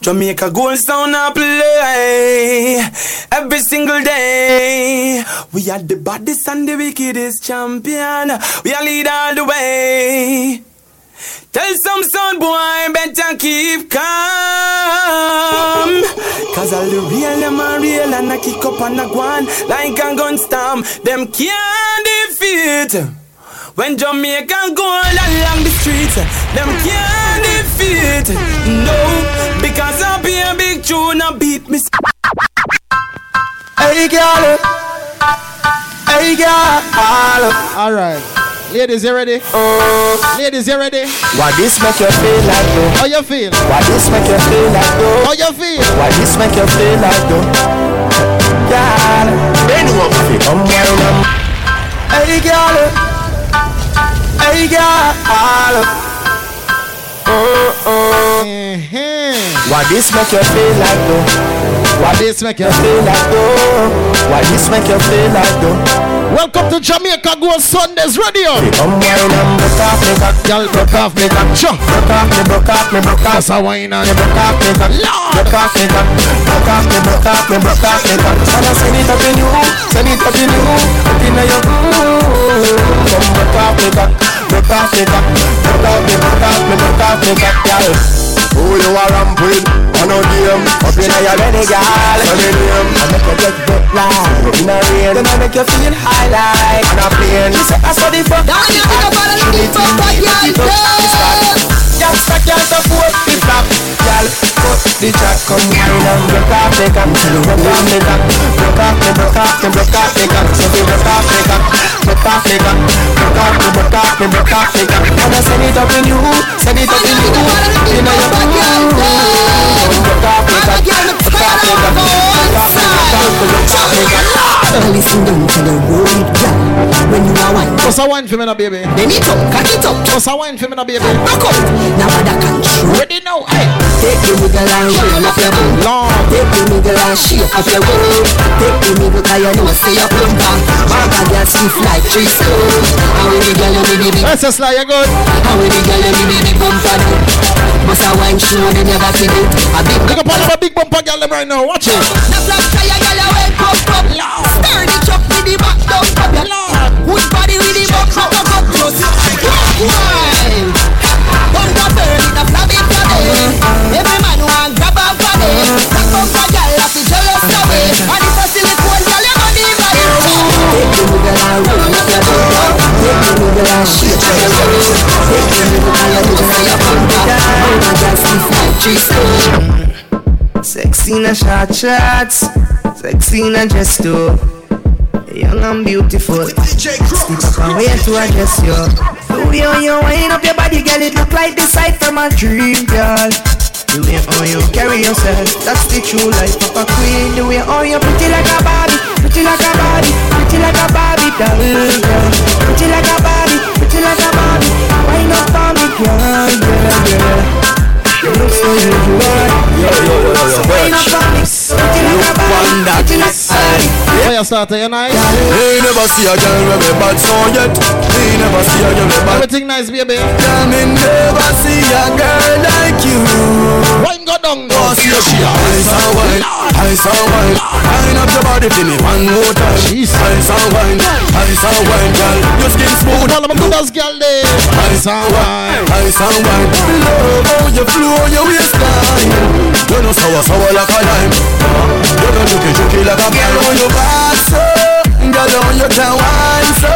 Jamaica gold sound I play every single day. We are the baddest and the wickedest champion. We are lead all the way. Tell some son boy better keep calm. Cause all the real them are real and I kick up and I go like a gun storm. Them can't defeat. When Jamaica go along the streets, them can't defeat. No, because I be a big tune, I beat me. Hey, girl. Hey, girl. All right. Ladies, you ready? Uh, Ladies, you ready? Why this make you feel like though? How you feel? Why this make you feel like though? How you feel? Why this make you feel like though? Girl, anyone feel come wine up. Hey girl, hey girl. Uh-huh. Uh-huh. Oh. What this make you feel like though? What this make you feel like though? What this make you feel like though? Welcome to Jamaica Gold Sundays Radio. Come wine and broke off me cock, Y'all broke off me cock. Sure. broke off me, broke off me, broke off. That's a wine and broke off me cock, broke off me cock, broke off me, broke off me, broke off me cock. And I send it up in you, send it up in you, up in your mm. Come broke off me cock, broke off me cock, broke off me, broke off me, broke off me cock, girl. Who you are ramp with? I know game Up in your belly, girl. Tell me name I make you get wet like In a rain. Then I make you feel high like On a plane. She say I saw the fuck Down you pick up all the looking for what you Girl, stack your support the flap Girl, cut the track Come wine and the cock Broke off the cock Broke off the, broke off the, broke off the cock So we broke off the cock Broke off the cock Broke off the, broke off the, broke off the cock I send it up in you Send it up in you You know you broke the the the the The cock Listen down to the road, girl. When you are wine, What's a wine for me now, baby? then it up, cock it up, What's a wine for me now, baby? rock out. Now other control. Ready now, hey. Take the nigga and roll up your bum. Long. Take the nigga and shake up your bum. Take the nigga 'cause you know say you plumper. Mama girl stiff like three stone. And when the girl you be big, Let's just like you good. and when the girl you be bumper. Must a wine show them you got to do. A big Look up all of my big bumper girl them right now. Watch it. The black tire girl you well pumped up. Stir the truck with the back down pop. Good body with the back rock up up. Just wine. Bumper burn in a flabby flabby. Every man want grab a body. That bumper girl have to jealous of it. And if a silicone girl you money by it. Take the nigga and roll up your bumper. Take the nigga and three stone. Sexy in a short shorts, sexy in a dress too. Young and beautiful. Step up and wait to address you. The way how you wind up your body, girl, it look like the sight from a dream, girl. The way how you carry yourself, that's the true life of a queen. The way how you pretty like a Barbie, pretty like a Barbie, pretty like a Barbie doll, girl. Pretty like a Barbie, pretty like a Barbie. Wind up for me, girl, girl, girl. You look so yo, yo, yo, yo, wind up for me, pretty like a Barbie, pretty like a Barbie. Fire starter, you nice? Me never see a girl with me bad song yet. Me never see a girl with bad. Everything nice, baby. Girl, me never see a girl like you. Wine go down, go. see a she a ice and wine, ice and wine. Wind up your body for me one more time. Jeez. Ice and wine, ice and wine, girl. Your skin smooth. All of my as girl there. Ice and wine, ice and wine. Love how you flow your waistline. You know sour, sour like a lime. You know juky, juky like a girl on your back, so. Girl on you can wine, so.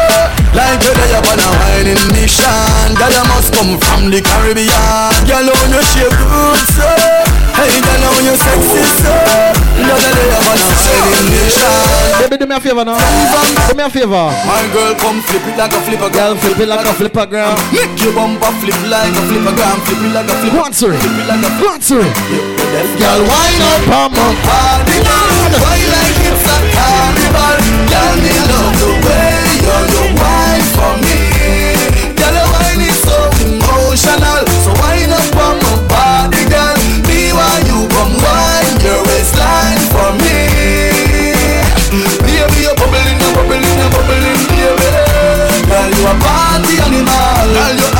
Like you lay up on a whining mission. Girl you must come from the Caribbean. Girl on you shape good, so. Hey, girl on you sexy, so. Girl you lay up on a whining mission. Baby, do me a favor now. Do me a favor. My girl come flip it like a flipper Girl, flip it like a flipper, girl. Make your bumper flip like a flipper gram, flip it like a flipper. Go on. Flip it like a Go on, sorry. Girl, wind up on my girl. Why like it's a carnival? Girl, me love the way you you wine for me. Girl, your wine is so emotional. So wind up on my body, girl. Me while you come wine your waistline for me. Baby, you're bubbling, you're bubbling, you're bubbling, baby. Girl, you're a party animal. Girl, you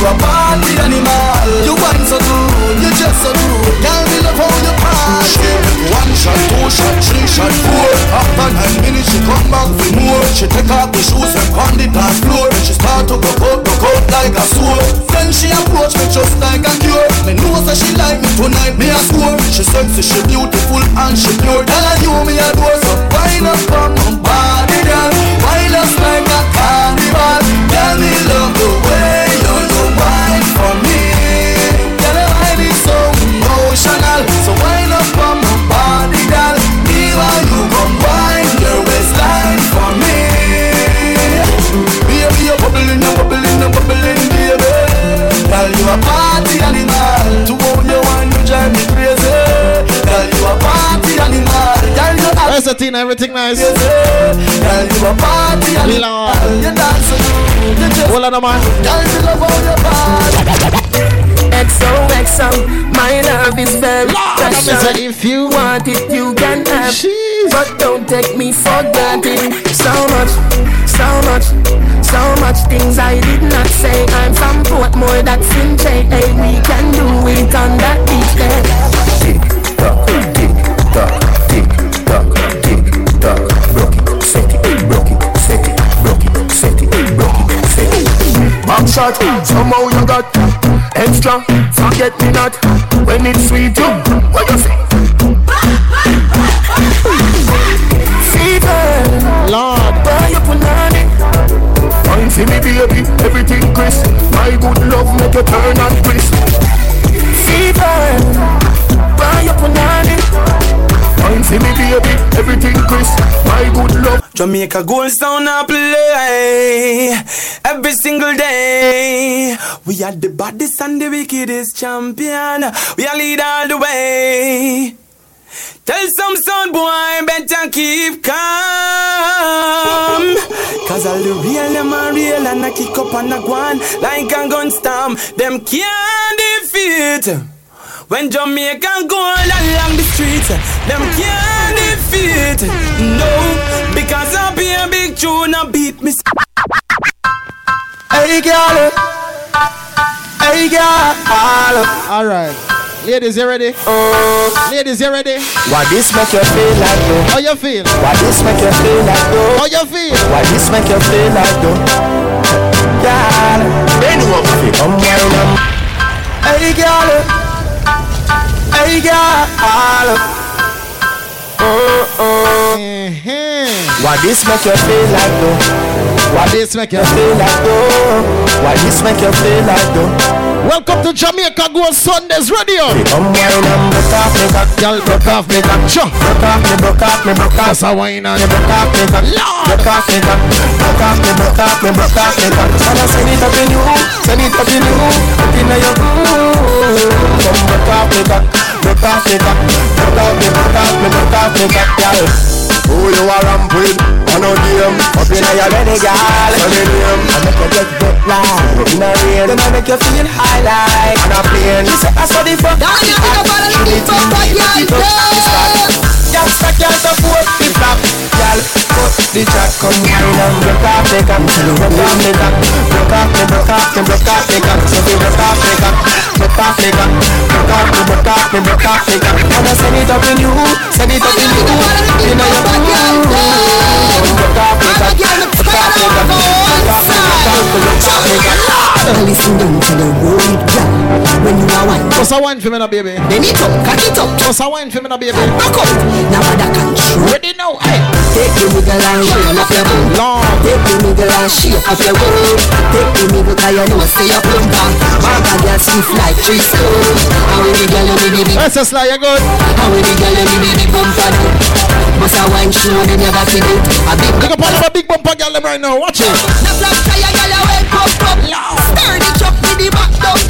You are a party animal. You want so good, you just so good. Girl, me love how you party. One shot, two shot, three shot, four. After nine minutes, she come back for more. She take off the shoes and on the dance floor. She start to go out, go out like a sword. Then she approach me just like a cure. Me know that she like me tonight, me a score. She sexy, she beautiful and she pure. Tell her you me adore, so wind up on my body. You a Where's the thing? Everything nice. crazy. Girl, you a party animal. Lord. You dance, you just. Hold on, man. Girl, you love how you party. XOXO, my love is very Lord, special. if you want it, you can have. Jeez. But don't take me for granted. So much, so much, so much things I did not say. I'm from Portmore, that's in J. Hey, we can do it on that beach there. Shot, somehow you got extra. Forget me not when it's sweet. You, what you say? Fever, Lord. buy your punani. Fine for me, baby, everything crisp. My good love make you turn and twist. Fever, buy your punani. Fine for me, baby, everything crisp. My good love. Jamaica gold sound a play every single day. We are the baddest and the wickedest champion. We are lead all the way. Tell some son boy better keep calm. Cause all the real them are real and I kick up and I go like a gun storm. Them can't defeat. When Jamaica go along the streets, them can't defeat. No, because I be a big tune and beat me. Hey, girl. Hey, girl. All right. Ladies, you ready? Oh. Ladies, you ready? Why this make you feel like though? How you feel? Why this make you feel like though? How you feel? Why this make you feel like though? Girl, anyone fi come wine up. Hey girl, hey girl. Oh oh. Uh-huh. Why this make you feel like though? Why This make you feel like though? Why this make you feel like though? Welcome to Jamaica Gold Sundays Radio. Come wine and broke off me cock, Girl, broke off me cock, Sure. broke off me, broke off me, broke off That's a wine and me, broke off me cock, broke off me cock, broke off me, broke off me, broke off me cock. And I send it up in you, send it up in you, up in your room. Come broke off me cock, broke off me cock, broke off me, broke off me, broke off me cock, girl. Who you are ramp with? On a game, up in your belly, girl. On the name, I make you get wet like in a rain. Then I make you feel high like on a plane. She say I saw the fuck. Down you think about it, She think about need it, to yeah, be yeah. Youngster can't afford the flap Girl, cut the jack Come wine and broke off the cock Broke off the cock Broke off the, broke off the, broke off the cock So we broke off the cock Broke off the cock Broke off the, broke off the, broke off the cock I send it up in you Send it up in you You know you Broke off the cock Broke off the cock Broke off Listen down to the road, girl. When you are wine, What's a wine for me now, baby? bend it up, cock it up, What's a wine for me now, baby? back up. Now I control. Ready now, hey. Take the nigga and roll up your bum. Lord. Take you with the nigga and shake up your bum. Take the nigga 'cause you know say you plumper. Baba girl stiff like three stone. How we the girl you be the That's a sly, you good. How we the girl you be the bumper. Must a wine show them you got to do. A big Look up on the big bumper girl them right now. Watch it. The black tire girl you wake up up. Stir the truck with the back down up.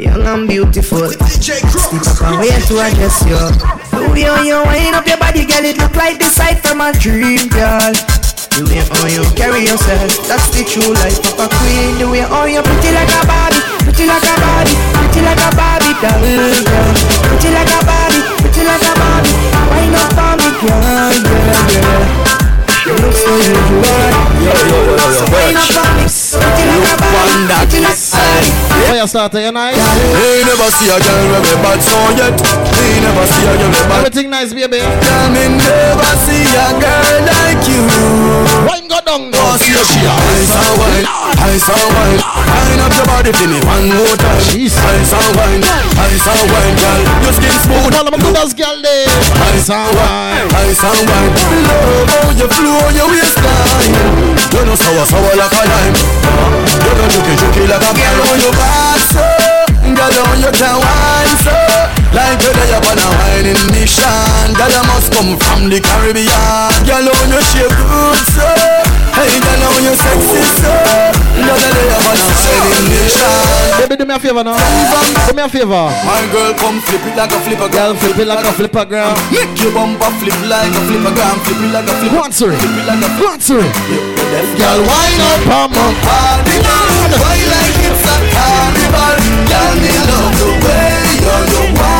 Young and beautiful. Step up and wait to address you. The way how you wind up your body, girl, it look like the sight from a dream, girl. The way how you carry yourself, that's the true life of a queen. The way how you pretty like a Barbie, pretty like a Barbie, pretty like a Barbie doll, girl. Pretty like a Barbie, pretty like a Barbie. Wind Wine up on me, girl, girl, girl. You look so usual. Yo, yo, yo, yo, yo, Wine bitch. up on me, put it in a bag, One that put it in a side. Fire starter, you never see a girl with me bad so yet. Me never see a girl bad. Everything nice, baby. Girl, me never see a girl like you. Wine go down Oh, see she a ice and wine, ice and wine. Wine up your body for me one more time. Jeez. Ice and wine, ice and wine, girl. Your skin smooth. All of my good as girl there. Ice and wine. Ice and wine. Love how you flow your waistline. You know sour, sour like a lime. You know juky, juky like a girl on your back, so. Girl, on you can wine, so. Like you're there upon a whining mission. Girl, you must come from the Caribbean. Girl, on you shape good, so. Hey, girl, on you sexy, so. Girl, you're there upon a whining mission. Baby, do me a favor now. Do me a favor. My girl, come flip it like a flipper, Girl, flip it like a flipper, girl. Make your bumper flip like a flipper, girl. Flip it like a flipper. On. Flip it like a flipper. Go on, sorry. Girl, wine up, pam. party loud. Wine like it's a carnival. Girl, me love the way you you wine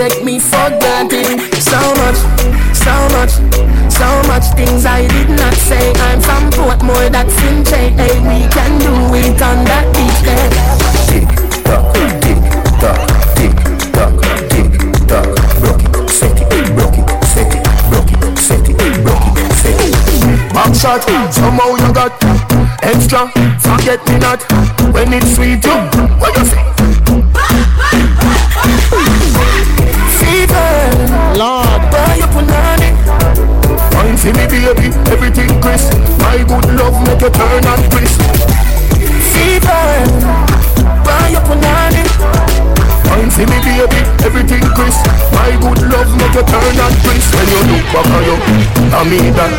take me for granted. So much, so much, so much things I did not say. I'm from Portmore, that's in J. Hey, we can do it on that beach there. Tick tock, tick tock, tick tock, tick tock. Broke set it, broke set it, broke set it, broke set it. Back shot, somehow you got extra. Forget me not when it's sweet. You When you back I mean that.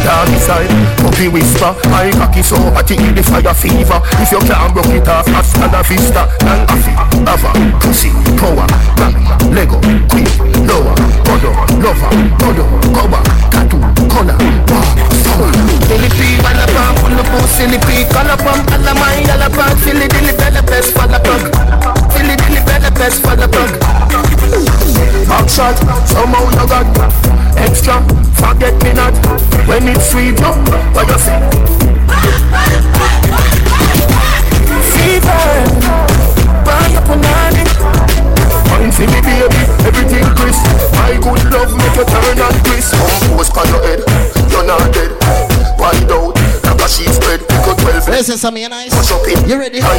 Doggy side, puppy whisper. My cocky so hot it the fire fever. If you can't broke it off, hasta la vista. And afi, ava, pussy, power, bang, Lego, queen, lower, godo, lover, godo, cover, tattoo, color, wow, summer. Silly pea, wanna pump, pull up on silly pea, color pump, all of my yellow pump, silly dilly bella best plug. Silly dilly bella best plug. Back shot, somehow you got extra. Forget me not when it's sweet. Yo, what you say? Fever, buy your punani. Fine for me, baby, everything crisp. My good love make you turn and crisp. Compose on your head, you're not dead. Wide out, like a sheet spread. Cut twelve. Listen, Sammy, nice. Up it. You ready? Go.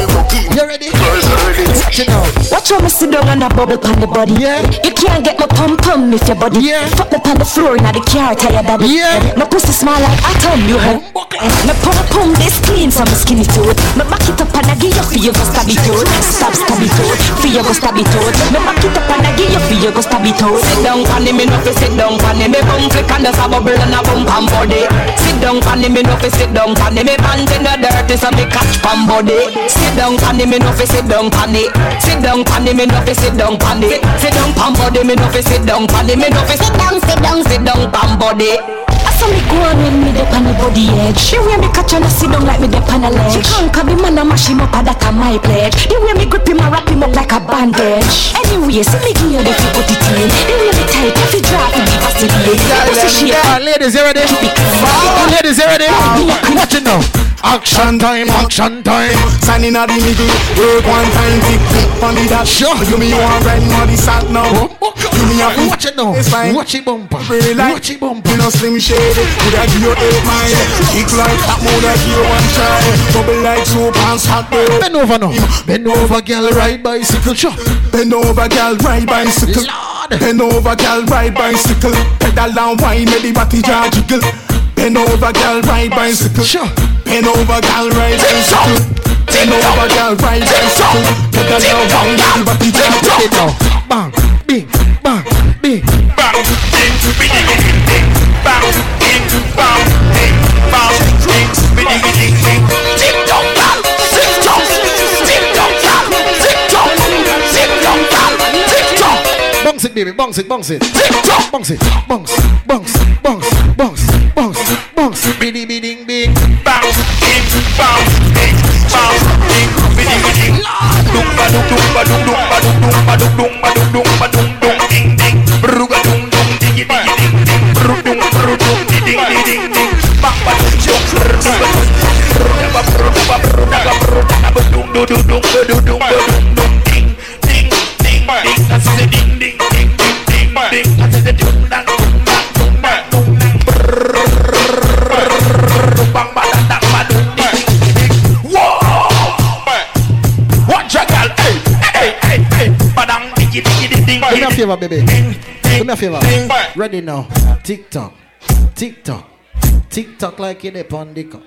You ready? Girls Watch it now. Watch how me sit down and a bubble on the body. Yeah. You can't get my pum pum if your body. Yeah. Fuck me on the floor inna the car, tired daddy. Yeah. My pussy small like atom, you heard. Eh, my pum pum this clean from my skinny tooth. Me back it up and I give you for you go stab it out. Stab stab it out, for you go stab it out. Me back it up and I give you for you go stab it out. Sit down on him, me no fi sit down on him. Me bum flick and there's a bubble and a bump and body. Sit down on him, me no fi sit down on him. Me pants in the dirty so me catch pan body. Sit down pan me no fi sit down pan it. Sit down pan me no fi sit down pan. Sit down pan body me no fi sit down pan. Me no fi sit down, sit down, sit down pan body. So me go on when me dep on the body edge She wear me catch and I sit down like me dep on a ledge She conquer the man and mash him up and that a my pledge The way me grip him and wrap him up like a bandage Anyway, see me give you the fi put it in The way me tight, if you drop it, give us the Yeah, ladies, you ready? Ladies, you ready? Watch it now. Action time, action time. Standing at the middle, work one time, tick tick on the dash. Sure. You me want ride on the salt now. You me a Watch it now. Watch it bumper. Really like Watch it bumper. You know slim shady. Could I give you eight mile? Kick like that more than you one try. Bubble like soup and hot girl. Bend over now. Bend over, girl. Ride bicycle. Sure. Bend over, girl, ride bicycle. Lord. Bend over, girl, ride bicycle. Pedal and wine, make the body jar jiggle. Bend over, girl, ride bicycle. Sure. Bend over, girl, ride bicycle. Bend over, girl, ride bicycle. Pedal and wine, make the body jar Check it jiggle. now. Bang, bing, bang, bing. bang, ding, biddy, ding, ding, bang, ding, bang, ding, bang, ding, biddy, ding, ding, tock, bang, tick tock, tick tock, bang, tick tock, tick tock, bang, tick tock, Bounce it, baby. Bounce it, bounce it. tick tock, Bounce it. Bounce, bounce, bounce, bounce, bounce, bounce. Biddy, biddy, bing. ding, bang, ding, bang, ding, biddy, ding, dum ba dum dum ba dum dum ba dum dum ba dum dum ba dum dum ba dum ding ding ding ding, that's the ding ding ding ding ding ding, that's the dum dang dum dang dum dang dum dang, bang ba da da ba dum ding ding, whoa. Watch a girl, hey, hey, hey, hey, badang, diggy, diggy, ding, ding, Do me a ding, favor, baby. Do me a favor. ding. Ready now. Tick tock. Tick tock. Tick tock like you dip on the cup.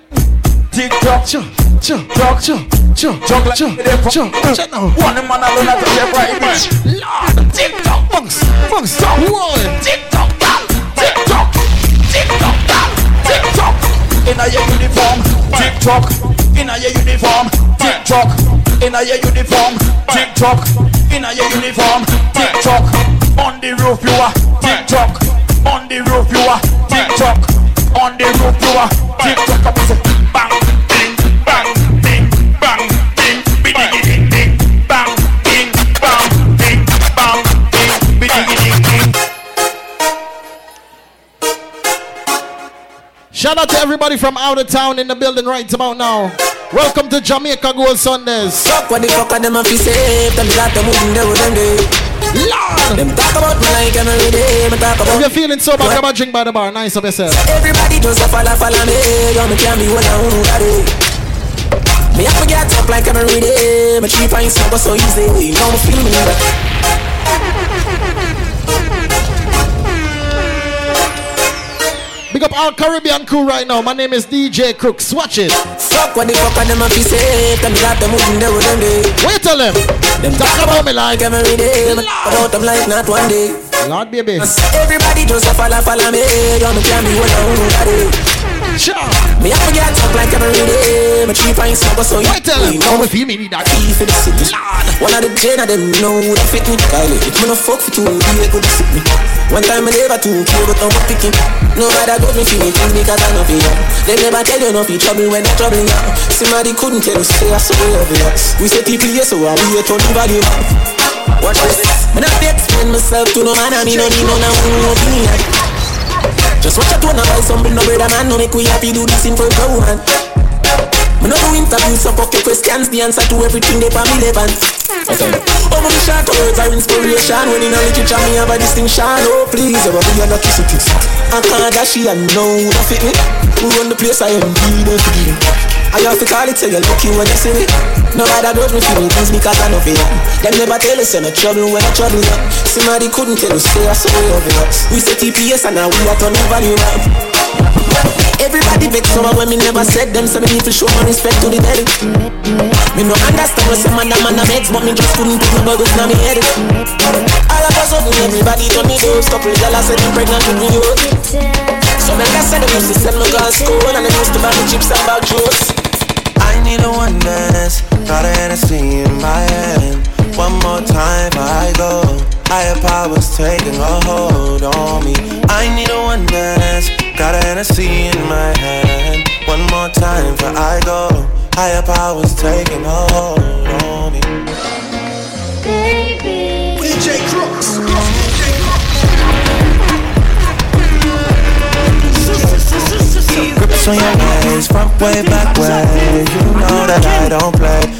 Tick tock, Cha, cha, cha, cha, cha, Jog like cha, you dey from- cha, cha now. One man alone at the right bitch. Lord, tick tock, Bounce, bounce, whoa. tick tock, bang, tick tock, tick tock, bang, tick tock. Inna your uniform, tick tock. Inna your uniform, tick tock. Inna your uniform, tick tock. Inna your uniform, tick tock. On the roof you are, tick tock. On the roof you are, tick. On the roof you are, tick tock. Up say bang, ding, bang, ding, bang, ding, biddy ding ding, bang, ding, bang, ding, bang, ding, biddy ding ding. Shout out to everybody from out of town in the building right about now. Welcome to Jamaica Gold Sundays. What the fuck are them a fi safe Them got them moving there with them day Lord! Them talk about me like every day. Me talk If you're feeling so bad, come and drink by the bar. Nice of yourself. Everybody just a follow, follow me. Yo, me can't be one of who Me have to get up like every day. Me three pints never so easy. You know me feel me Up all Caribbean crew right now. My name is DJ Crooks. Watch it. Fuck what the fuck them a fi safe Them got them moving there with them day Wait till them. Them Talk about me like. every day talk about them like not one day Lord baby. Everybody just a follow, follow me me can't be who got it Sure. Me have to get up like every day Me three pints never so Wait till them. You know Come me with me, need that. key for the city. One of the gen of them know who that fit me. Kylie, it me no fuck for two, be able to sit me. One time I never too care, but I'm picking. Nobody got me feeling things because I know feel. They never tell you no fi trouble when they trouble now. Somebody couldn't tell you say I so obvious. We say people yes, so I we to the value. Watch this. Me not be explain myself to no man, I mean no need no no opinion. Just watch out I buy something, no brother man, no make we happy do this in front of woman. Me no do interviews, so your questions. The answer to everything they for me relevant. Oh, my short words are inspiration. When in a literature, me have a distinction. Oh, please, you will be a lucky city. I can't dash and know that fit me. Who run the place, I am be the feeling. I have to call it, say you're lucky when you see me. Nobody does me feel things because I know fear. Them never tell us, say no trouble when I trouble you. Somebody couldn't tell us, say I saw you obvious. We say TPS and now we are turning value up. Everybody vex over when me never said them, so me need to show my respect to the dead. Me no understand what some man a man a vex, but me just couldn't put my bubbles in my head. All of a sudden, everybody told me those couple girls I said them pregnant with me. oh. So men I said them used to send me girls school, and they used to buy me chips and bag juice. I knew Hennessy in my hand. One more time I go. Higher powers taking a hold on me. I need a one dance. Got a Hennessy in my hand. One more time before I go. Higher powers taking a hold on me. Baby. DJ Crooks. Grips on your ways, front way, back way. You know that I don't play.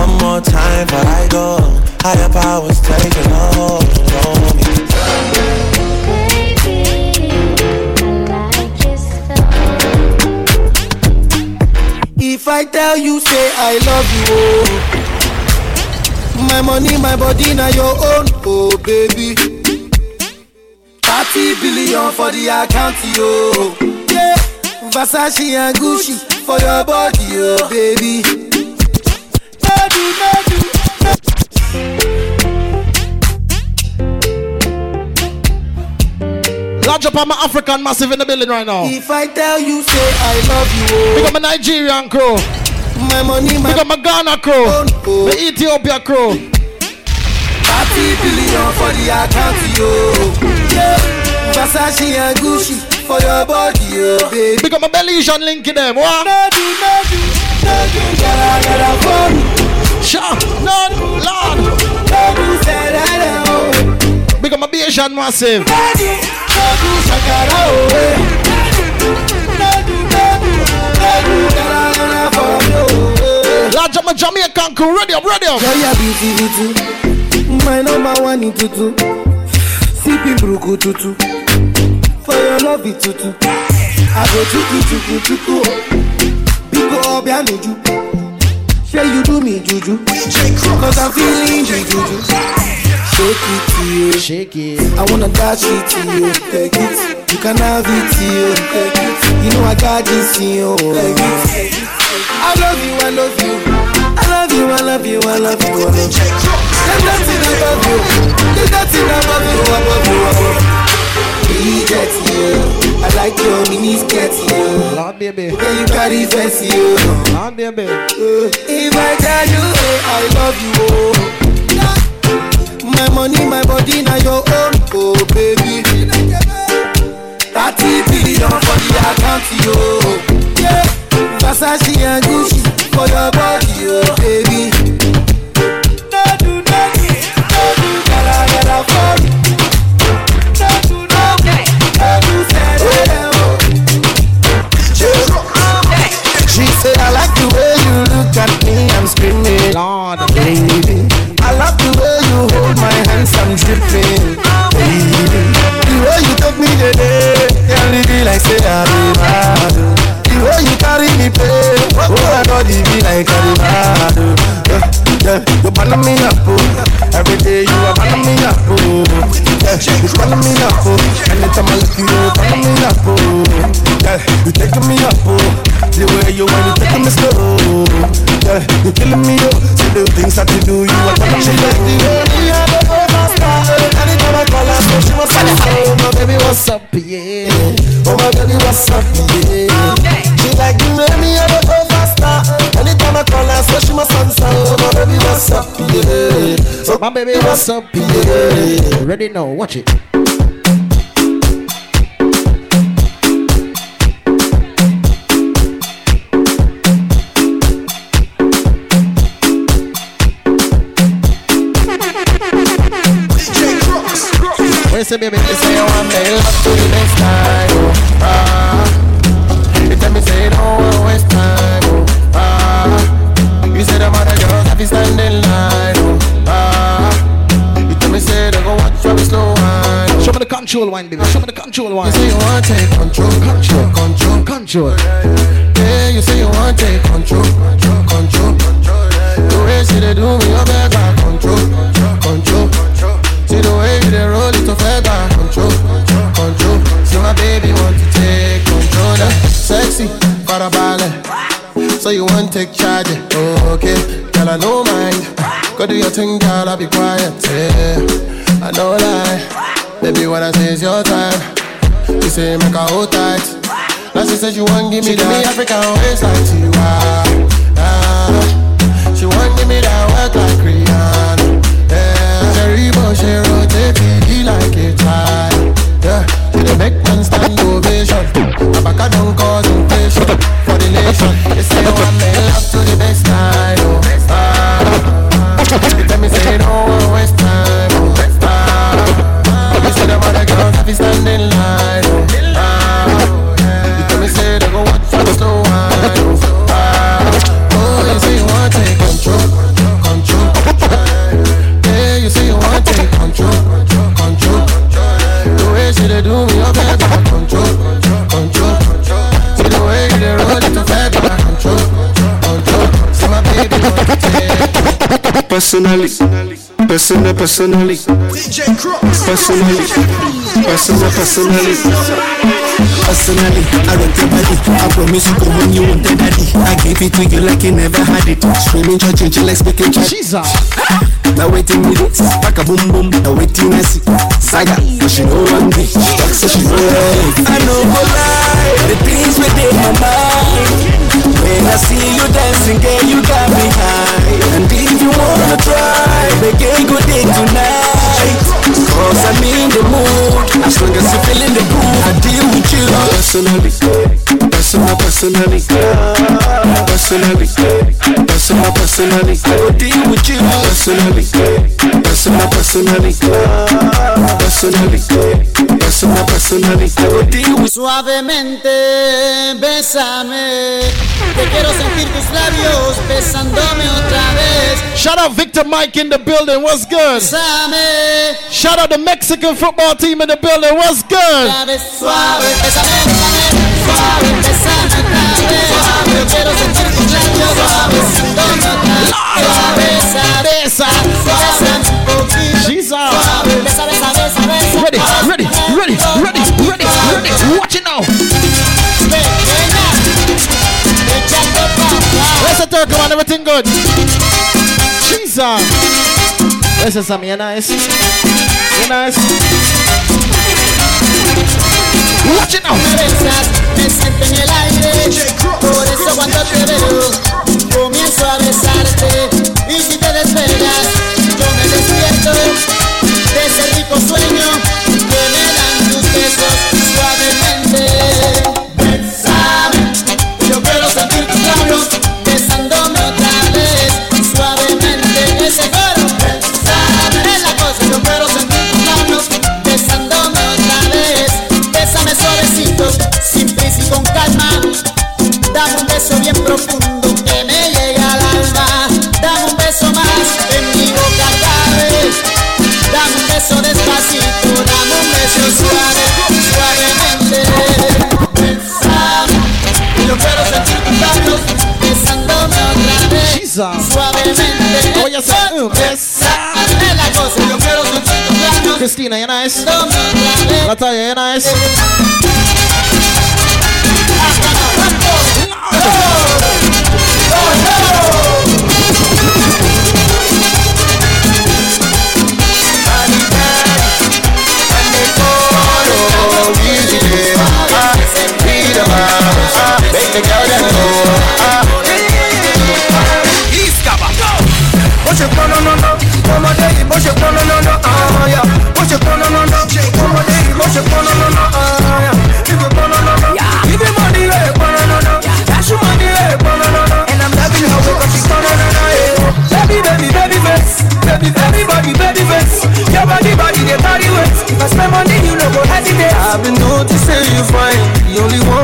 One more time before I go. Higher powers taking a hold on me. If I tell you, say I love you, oh. My money, my body, now your own, oh baby. 30 billion for the account, yo. Yeah, Versace and Gucci for your body, oh baby. No do, no do, Large up on my African massive in the building right now. If I tell you, say I love you, oh. Big up my Nigerian crew. My money, my Big up my Ghana crew. oh. The Ethiopia crew. 30 billion for the account, yo. Yeah, Versace and Gucci for your body, oh baby. Big up my Belizean link in them. What? No do, no do, no do, gotta, gotta Sure. None. Lord. Big up my Belizean massive. Large up my Jamaican crew. Ready up, ready up. Girl, you're beauty. My number one in tutu. Sipping bruku tutu. For your love tutu. I go chuku chuku chuku. Biko obia nuju. Say you do me juju. Cause I'm feeling the juju. Shake it to you. Shake it. I wanna dash it to you. Take it. You can have it to you. Take it. You know I got this in you. Take it. I love you, I love you. I love you, I love you, I love you, I love you. There's nothing above you. There's nothing above you, above you, above you. We get you. I like your mini skirt, you. Lord, baby. Yeah, you carry fancy, you. Lord, baby. Eh, if I tell you, hey, I love you, oh. My money, my body, now your own, oh baby. 30 billion for the account, yo. Yeah, Versace and Gucci for your what's up? yeah. Ready now. Watch it. Where's the baby? control one. You say you want take control, control, control, control. Yeah, you say you want take control, control, control. control. The way she they do me, you better control, control. control. See the way you they roll it, you better control, control. See my baby want to take control now. Sexy, farabalẹ̀. So you want take charge, oh, okay? Girl, I know mine. Go do your thing, girl, I'll be quiet. Yeah, I know lie. Baby, what I say is your say make her hold tight. Now she said she want give me the African waist like Tiwa. Ah, she want give me that work like Rihanna. Yeah, Cherry she rotate it like a child. Yeah, she dey make man stand ovation. Abaka don't cause inflation for the nation. They say one man love to the best time. Oh, ah, you tell me say no one waste time. Oh, ah, you say them other girls have to stand in line. Personally, personal, personally, personally, personal, personally. Personally, I want your body. I promise you go when you want the daddy. I gave it to you like you never had it. Screaming, church, like speaking church. Jesus. Now waiting with it, pack a boom boom. Now waiting I see Saga, but she know. She talk so she know. I know go lie, the things within my mind. When I see you dancing, girl, you got me high. And if you wanna try, make a good day tonight. Cause I'm in the mood. As long as you're feeling the groove, I deal with you. Personally, personal, personally, personally, personal, personally, I will deal with you. personally, personal, personally, personally, personal, personally, I will deal with Suavemente, bésame. Te quiero sentir tus labios besándome otra vez. Shout out Victor Mike in the building. What's good? Bésame. Shout out the Mexican football team in the building. What's good? Suave, suave, bésame, bésame. Suave, bésame otra vez. Yo quiero sentir tus labios besándome otra vez. Suave, besa, besa, bésame un poquito. Jesus. Ready, ready, ready, ready, ready, ready. Watch it now. Pequeña, echando papá. Where's the turkey man? Everything good? Jesus. This is some nice. You nice. Watch it now. Te despegas, yo me despierto de ese rico sueño que me dan tus besos suavemente. Yo quiero sentir tus labios besándome otra vez suavemente. Ese coro, bésame, es la cosa. Yo quiero sentir tus labios besándome otra vez. Bésame suavecito, sin prisa y con calma. Dame un beso bien profundo beso despacito, dame un beso suave, suavemente. Bésame, yo quiero sentir tus labios besándome otra vez. Suavemente. Oye, se- uh, Bésame la cosa, yo quiero sentir tus labios Christina, you nice. besándome otra vez. Natalia, you nice. Make Ah. bó ṣe pọn náná ọmọdé yìí bó ṣe pọn náná ààyà bó ṣe pọn náná ọmọdé yìí bó ṣe pọn náná ààyà ibi pọn náná ibi mọ̀ni rẹ̀ pọn náná daṣu mọ̀ni rẹ̀ pọn náná and i'm loving her way cause she pọn náná baby baby baby face baby baby body baby face your body body dey carry weight if i spend money you no go hesitate. i've been noticing you fine the only one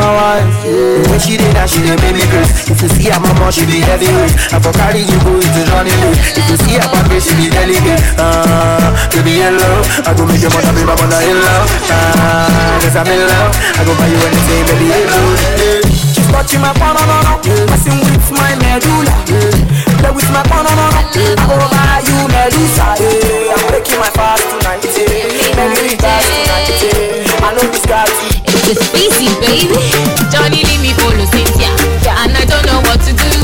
my wife. Yeah. When she did that, she did baby grace. If you see her mama, she be heavyweight. I for carry you go into Johnny Lee. If you see her baby, she be delicate. To be in love, I go make your mother be my mother in love. Ah, cause I'm in love. I go buy you anything, baby. Yeah. She's touching my banana, messing with my medulla. Play with my banana, I go buy you Medusa. Yeah. I'm breaking my fast tonight. Yeah. Baby, fast. It's busy, baby. Johnny leave me follow Cynthia, and I don't know what to do.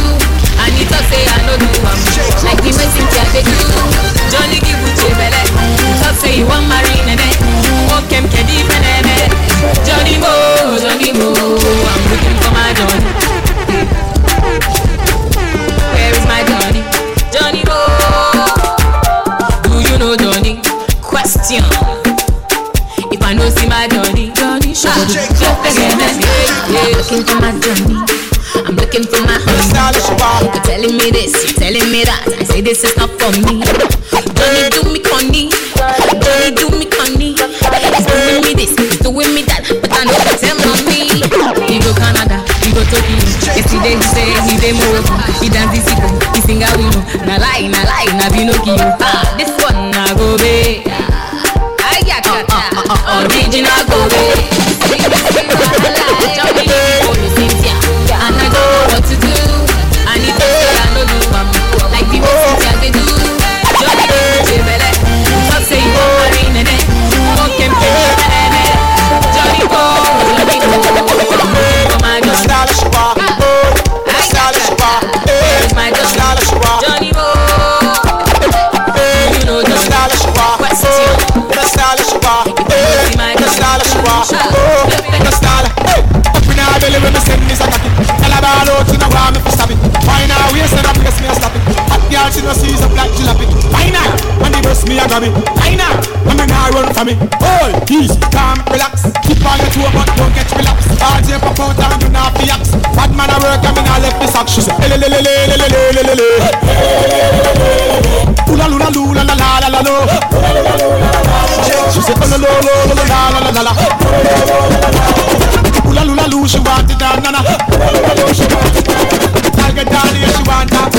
I need to say I know do I'm like the way Cynthia they do. Johnny give you belle, talk say you want my looking for my Johnny. I'm looking for my honey. You're telling me this, you're telling me that. I say this is not for me. Johnny do me conny, Johnny do me conny. He's doing me this, he's doing me that, but I know it's him on me. He go Canada, he go Tokyo. Yesterday he say he dey Morocco, he dance sipo, he sing a wino. Na lie, na lie, na Pinocchio. Ah, girl, she no sees a black jalopy. Why not? When the breast me a grab it. Why not? When me now run for me. Hold, easy, calm, relax. Keep on your toe, but don't get relapse. All day pop out and do not be axe. Bad man a work and me now left me sock. She say, le le le le le le le le le. Ooh la la la la la la la. She say, oh la la la la la la la la. Ooh la la la, she want it down, nana. I'll get down here, she want her.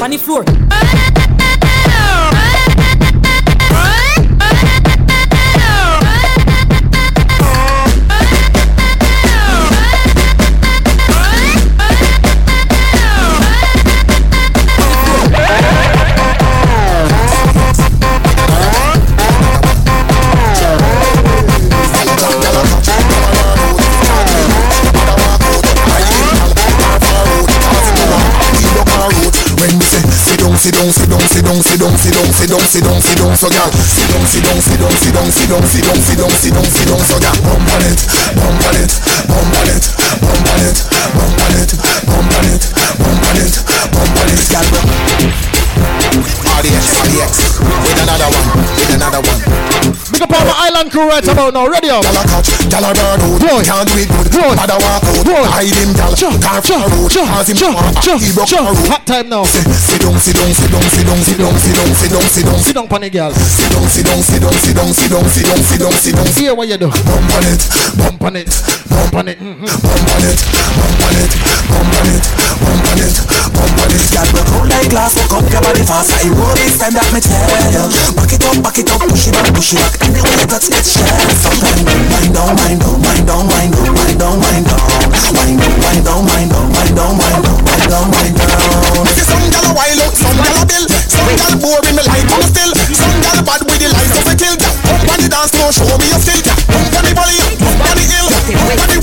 On the floor. Sit down, sit down, sit down, sit down, sit down, sit down, sit down, sit down, so girl, sit down, sit down, sit down, sit down, sit down, sit down, sit down, sit down, sit down, so girl, bump on it, bump on it, bump on it, bump on it, bump on it, bump on it, bump on it, bump on it, girl. RDX, RDX, with another one, with another one. Big up all my island crew right about now. Ready up. Gyal a catch, gyal a bird out, Boy. can't do it good. Boy. Bad a walk out, Boy. hide him, gyal. Car for a road, cause him want back, he broke a road. Hot time now. Sit down, sit down, sit down, sit down, sit down, sit down, sit down, sit down, Sit down. Sit down, sit down, sit down, sit down, sit down, sit down, sit down, sit down. Hear what you do. Bump on it, Bump on it. Bump on it. Mhm. bump on it, bump on it, bump on it, bump on it, this Girl, broke out like glass, fuck up your body fast I wore this time that me tell ya, Back it up, back it up, push it back, push it back Anyway, you touch it, share Sometimes, wind down, wind down, wind down, wind down, wind down, wind down Wind down, wind down, wind down, wind down, wind down, wind down, wind down See some girl a wild out, some girl a bill Some girl boring me like on the still Some girl bad with the lights of a kill Up on the dance floor, show me your skill Up on the valley, up on the hill Up on the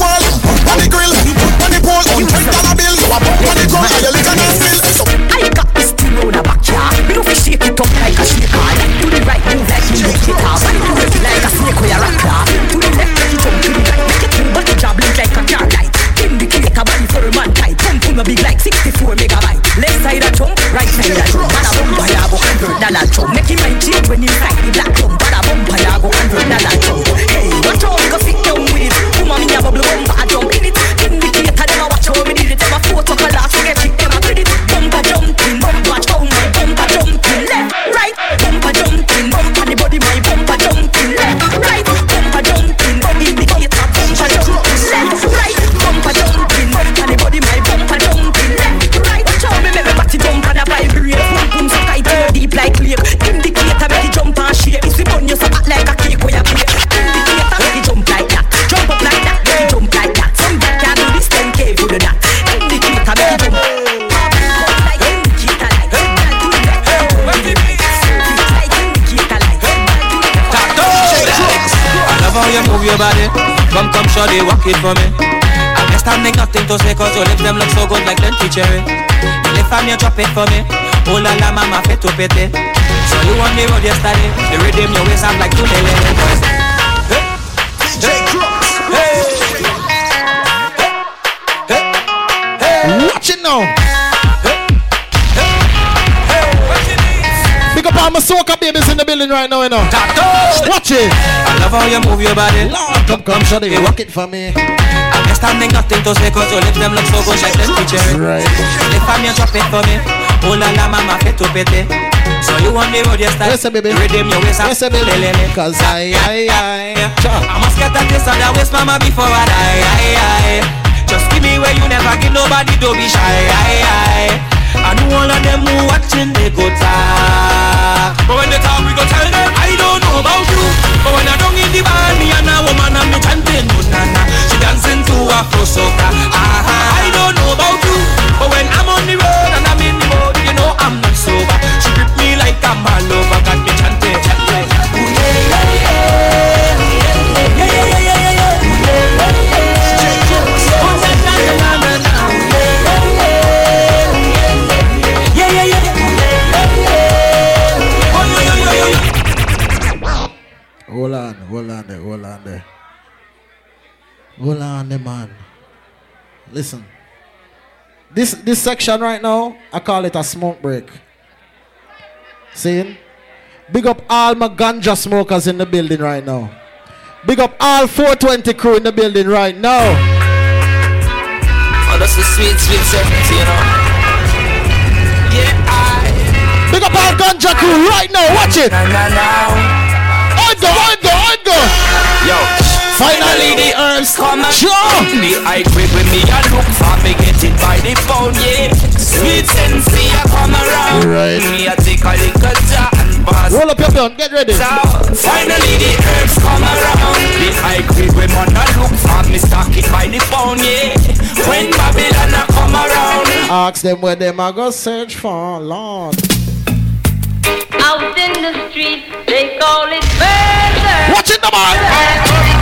when you like it for me. I guess time make nothing to say, cause your lips them look so good like plenty cherry. And if I'm you drop it for me. Oh la la, mama, fit to pete. So you on the road yesterday. The rhythm your waist, I'm like two lele. Hey, hey, Watch it now. All my soca babies in the building right now, you know. Watch it. I love how you move your body. Lord, come, come, shut it. Walk it for me. I'm standing nothing to say cause your lips them look so good like them picture. Right. If I'm your drop it for me. Oh la la mama fit to pete. So you want the road you start. Yes, baby. Redeem your waist up. Yes, baby. Cause I, I, I. I must get a taste of that waist mama before I die. I, I. Just give me where you never give nobody, don't be shy. I, I. I know all of them who watching, they go But when they talk, we go tell them, I don't know about you. But when I don't in the bar, me and a woman and me chanting, no na na. She dancing to Afro soca. Ah, I don't know about you. But when I'm on the road and I'm in the mood, you know I'm not sober. She grip me like I'm all over, got me Hold on man. Listen. This this section right now, I call it a smoke break. See? Big up all my ganja smokers in the building right now. Big up all 420 crew in the building right now. Oh, that's the sweet, sweet certainty, you know. Yeah, I. Big up all ganja crew right now. Watch it. Oigo, oigo, oigo. Yo. Finally the herbs come and Sure. The high grade with me I look for me get it by the pound, yeah. Sweet sensei I come around. Right. Me I take a little jar and pass. Roll up your blunt, get ready. So, finally the herbs come around. The high grade with man I look for me stock it by the pound, yeah. When Babylon I come around. Ask them where them I go search for, Lord. Out in the street, they call it murder. Watch it, the man.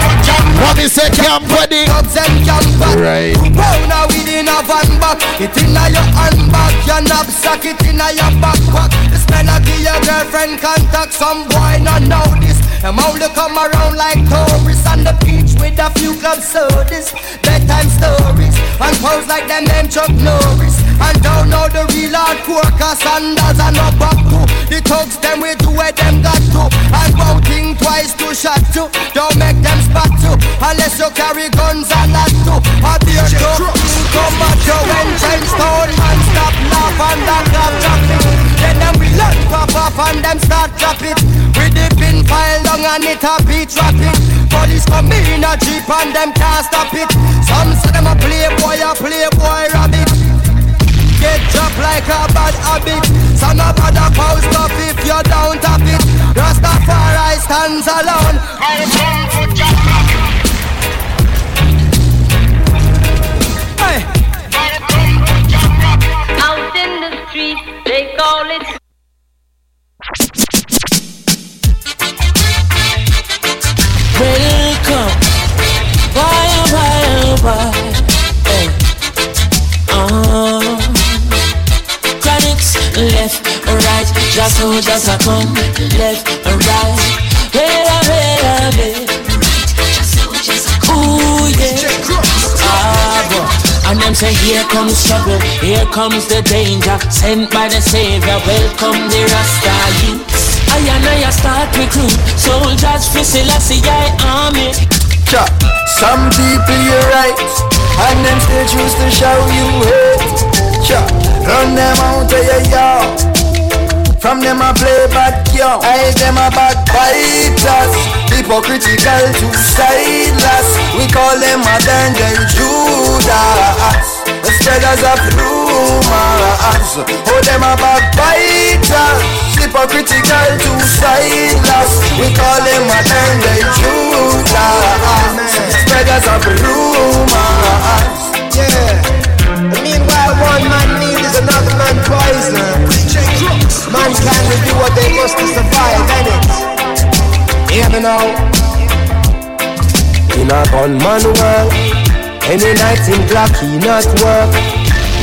What me say, camp wedding. Clubs and camp Right. Pound a weed in a van back It in a your handbag Your knapsack it in a your backpack The smell of your girlfriend contact Some boy not know this Them only come around like tourists On the beach with a few club sodas Bedtime stories And pose like them name Chuck Norris. And don't know the real hardcore Cause sandals and no back to The thugs them we do where them got to. And won't think twice to shot to Don't make them spot to Unless you carry guns and that too. A beer Come at you when change stone Man stop laugh and that drop it Then them we learn pop off and them start drop it. We dip in file down and it a beat rapid Police come in a jeep and them can't stop it. Some say them a playboy a playboy rabbit. Get dropped like a bad habit. Of a the post up if you don't tap it. Rastafari stands alone. Hey. Out in the street, they call it why, oh, why? Hey. Uh, Chronics, left, right. Just so, just a come. Left, right. Wait a minute, babe. Ooh, yeah. Ah. And them say, here comes trouble, here comes the danger. Sent by the Savior, welcome the Rasta youths. I and I start recruit soldiers for Selassie I army. Some people you're right And them still choose to show you hate. Cha. Run them out of your yard. From them I play bad young I them a bad fighters Hypocritical to sideless We call them modern day Judas Spreaders of rumors Oh them a fighters Hypocritical to sideless We call them modern day Judas Spreaders of rumors Yeah. Meanwhile, one man needs another man poison. Mankind will do what they must to survive, innit? Hear me now. In a gunman world Any night in clock he not work.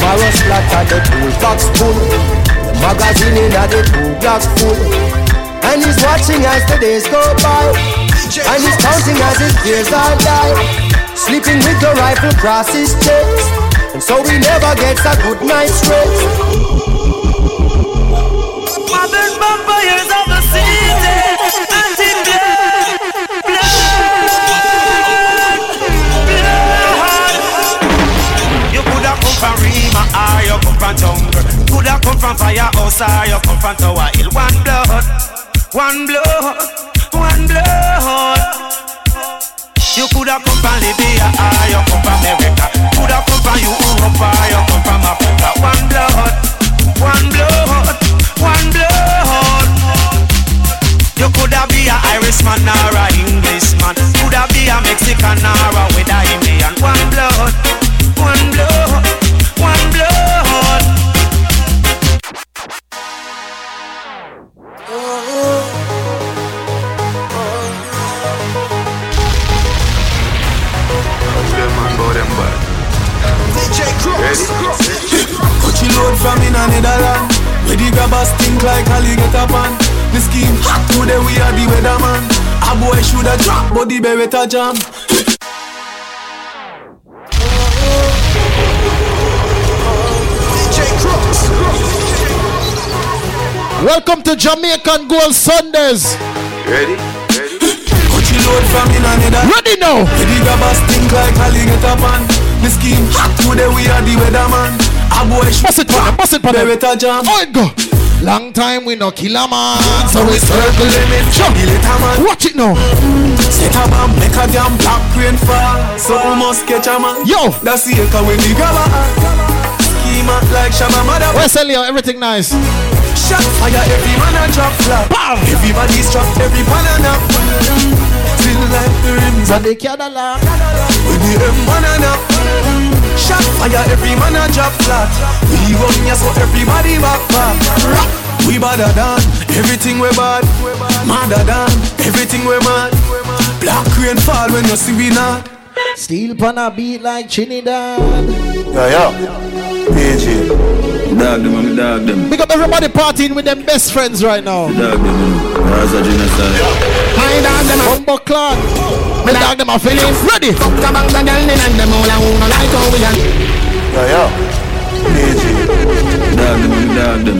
Marrow splatter the toolbox full. The magazine in the block full. And he's watching as the days go by. And he's counting as his years all die Sleeping with the rifle across his chest. And so he never gets a good night's rest. Modern vampires of the city, you come. Coulda come from firehouse or you come from Tower Hill. One blood, one blood, one blood. You coulda come from Libya or you come from America. Coulda come from Europe or you come from Africa. One blood, one blood, one blood. You coulda be a Irishman or a Englishman. Coulda be a Mexican or a Indian. One blood, one blood, Ready? Coachy load from in a Netherland Where the grabbers stink like alligator pan The scheme hot today we are the weatherman A boy shoulda drop but the beretta jam Welcome to Jamaica Gold Sundays. Ready? Coachy load from in a Netherland Ready now. Where the grabbers stink like alligator pan The scheme today we are the weatherman A boy Bust it for them, bust it for them. beretta jam Oh, it go. Long time we no kill a man. So we circle them in little man Watch it now. Set a bomb, make a damn black rain fall So we must catch a man Yo. That's the echo when the grabber Schema like Shabba Mother Where's Elio? Everything nice. Shot fire, every man a drop flat Everybody's trapped, every pan a nap Feel like the rims And they can't allow. With the M1 a Shot fire, every man a drop flat We run ya so everybody back back Rock. We badder than everything we bad Madder than everything we mad Black rain fall when you see we not Steel pan a beat like Trinidad. Yeah, yeah. PG. Dog them, I'm dog them. Big up everybody partying with them best friends right now. Dog them, you know. That's a genocide. My dog them a Bumbo clan. My dog them a feeling ready. Fuck a bang the girl in and them all a who no like how we a Yeah, yeah. PG. Dog them, I'm dog them.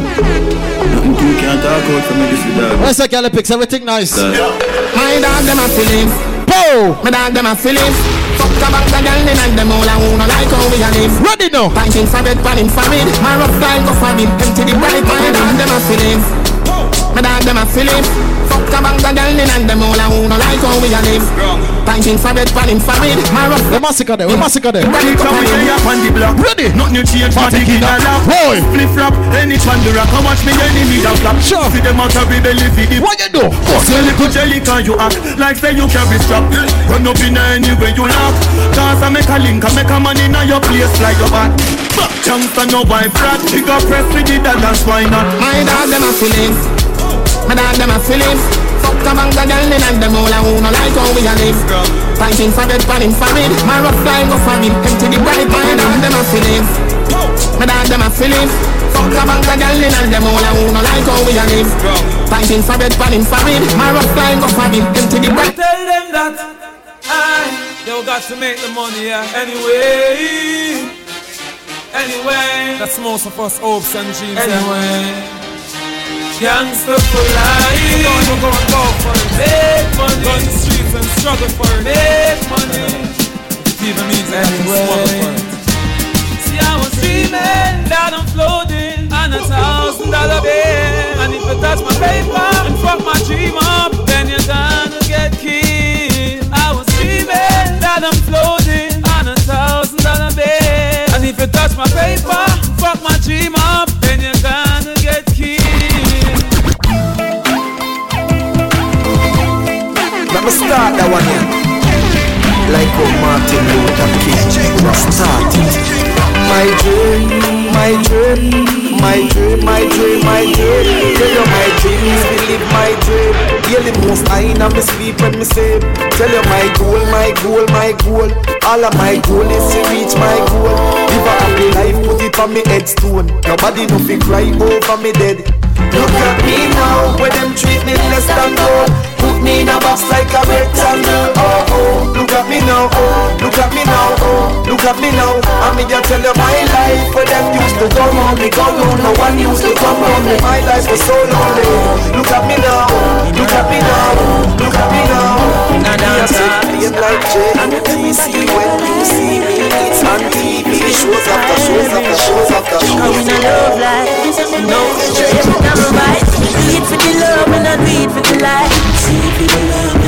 Nothing too can't talk out for me, this is dog. Where's the Gala pics? Everything nice. Dog. My dog them a feeling Pow. My dog them a feeling Fuck a bang the girl in and them all a who no like how we a live. Ready now. Fighting for bed, panning for mid My rough line go for mid Empty the bright My dog them a feeling My dog them a feeling Fuck a bang the girl in and them all a who no like how we a live Fighting for bed, panning for mid My rough We mm. massacre them. We massacre them. Ready to Come panning here up on the block. Ready. Nothing you change for the Party king killer. lap. Boy. Flip flop, any fan the rock. How much me enemy that flap? Sure. See them out of the belly for the. What you do? Say little jelly can you act like say you carry strap. Run up in anywhere you laugh. Cause I make a link, I make a man in your place like your back. Back chance and no wife rat. Big up press with the dollars, why not? My dog them a feeling My dog them a feeling Fuck a bang the girl in and them all a who no like how we a live. Fighting for bed, panning for mid My rough line go for mid Empty the bright My dog them a feeling My dog them a feeling Fuck a bang the girl in and them all a who no like how we a live. Fighting for bed, panning for mid My rough line go for mid Empty the bright Tell them that I they got to make the money yeah. anyway. Anyway, that's most of us hopes and dreams. Anyway, gangster for life. We gonna go and go for it. Make money. Go the streets and struggle for it. Make money. It even means I to struggle for it. See, I was dreaming that I'm floating on a thousand dollar bill. And if you touch my paper and fuck my dream up, then you're gonna get killed. I was dreaming that I'm floating on a thousand dollar bill. And if you touch my paper, fuck my dream up, start that one here. Like how Martin Luther King started. My dream, my dream, my dream, my dream, my dream. Tell you my dreams, believe my dream. Daily most I in me sleep when me sleep. Tell you my goal, my goal, my goal. All of my goal is to reach my goal. Live a happy life, put it on me headstone. Nobody no fi cry over me dead. Look at me now, where them treat me less than gold. Put me in a box like a rectangle. Oh oh, look at me now. Oh, look at me now. Oh, look at me now. I'm me just tell you my life For them used to come on me, come on No one used to come on me My life was so lonely Look at me now, look at me now Look at me now Nah, nah, nah. Like Jay TC When you see me, it's on TV Shows after shows after shows after shows Cause we no love life No, straight from the right Do it for the love and I do it for the life it for the love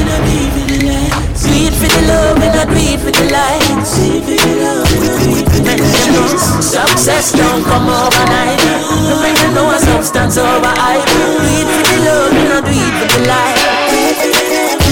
it for the love and I do it for the Do it for the love and I do it for the life Success don't come overnight. No make you know a substance over hype Do it for the love and I do it for the life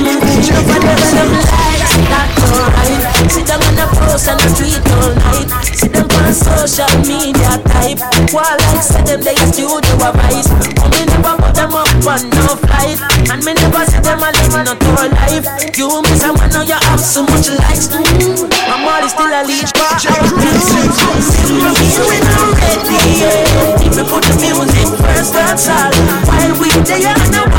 Look for the love life That's alright. Sit down on the post on the street all night social media type. While like say them they studio a vice. But me never put them up on no flight. And me never see them a live no tour life. You miss a man now you have so much likes mm. My is still a leech but I I'm ready yeah. If we put the music first that's all. While we there and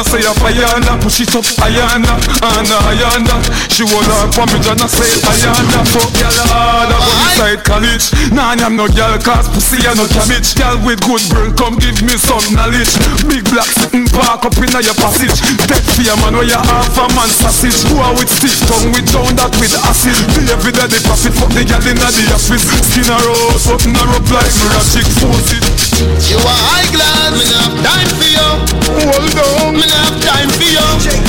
I say a Ayana, push it up, Ayana, and Ayana, she hold on for me and I say Ayana, fuck ya Lord, I go inside college. Nah, I'm no girl, cause pussy I no cabbage. Girl with good brain, come give me some knowledge. Big black sitting park up in your passage. Dead fear man, where you half a man sausage. Who are with stiff tongue, with down that with acid. The every day they profit, fuck the girl in the office. Skin a rose, something a rough like a force. You are high class, me not have time for you. Hold on, me not have time for you.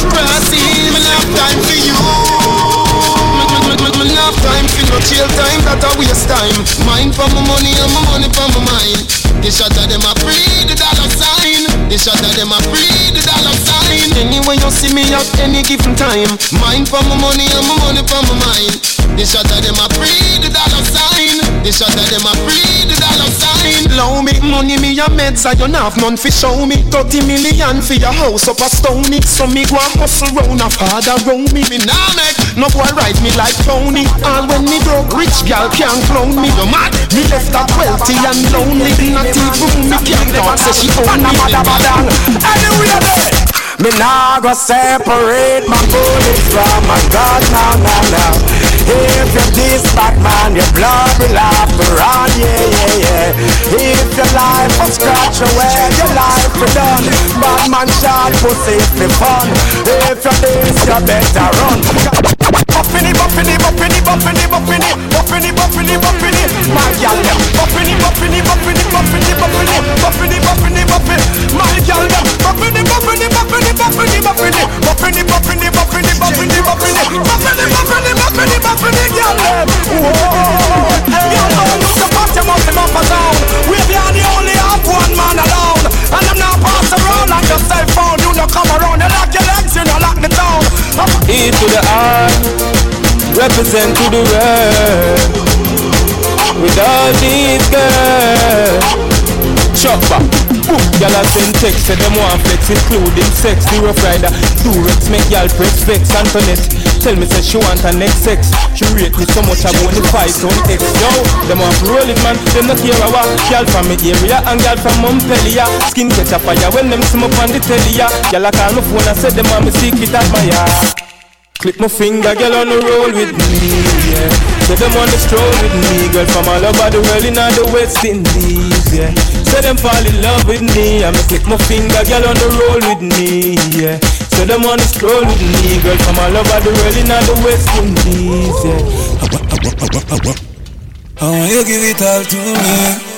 Brassy, me not have time for you. Me, not have time for no chill time, that a waste time. Mine for my money and my money for my mind. The shot of them a free the dollar sign. The shot of them a free the dollar sign. Anyway you see me at any given time. Mine for my money and my money for my mind. The shot of them a free the dollar sign. The shot of them a free the dollar sign. Low me money me a meds I don't have none fi show me. 30 million for your house up a stony. So me go a hustle round a father round me. Me nah make no boy ride me like Tony. All when me broke rich gal can't clone me. You mad? Me left that wealthy and lonely. Not even me can't talk say she own me. Anyway there. Me nah go separate my bullets from my God now, now, now. If you're this bad man, your blood will have to run, yeah, yeah, yeah. If your life was scratch away, your life will done. Bad man shot pussy for fun. If you this, you better run. Buffini, buffini, buffini, buffini, buffini, buffini, buffini, buffini, my gal buffini, buffini, buffini, buffini, text, say them want flex, including sex. The rough rider, Durex, make y'all press vex. Antoinette, tell me say she want her next sex. She rate me so much I want to fight on X. Yo, them want it man, them not care about. Y'all from me area and y'all from Montpellier. Skin catch a fire when them see me on the telly. Y'all a call my phone and say them want me secret admire. Clip my finger, girl on the roll with me, yeah So them wanna stroll with me, girl from all over the world in all the West Indies, yeah. So them fall in love with me, I'ma click my finger, girl on the roll with me, yeah. So them wanna stroll with me, girl from all over the world in all the West Indies, yeah. I want you give it all to me.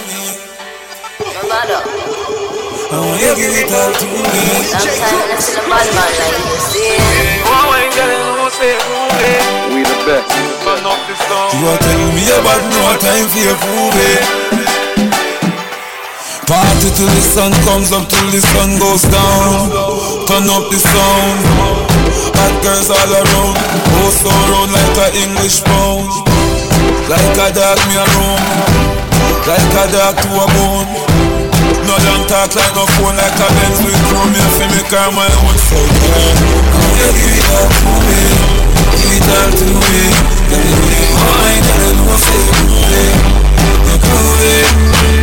I want you give it all to me. Sometimes in the bad man like you see. We the best. You are telling me about no time for your food. Party till the sun comes up, till the sun goes down. Turn up the sound. Hot girls all around. Oh, so round like a English pound. Like a dog me a roam. Like a dog to a bone. No don't talk like no phone like a Benz with chrome. Me feel me car my own so yeah. Yeah, give it all to me. Give it all to me. Girl, you know mine, girl, you know say you me. You groovy. Them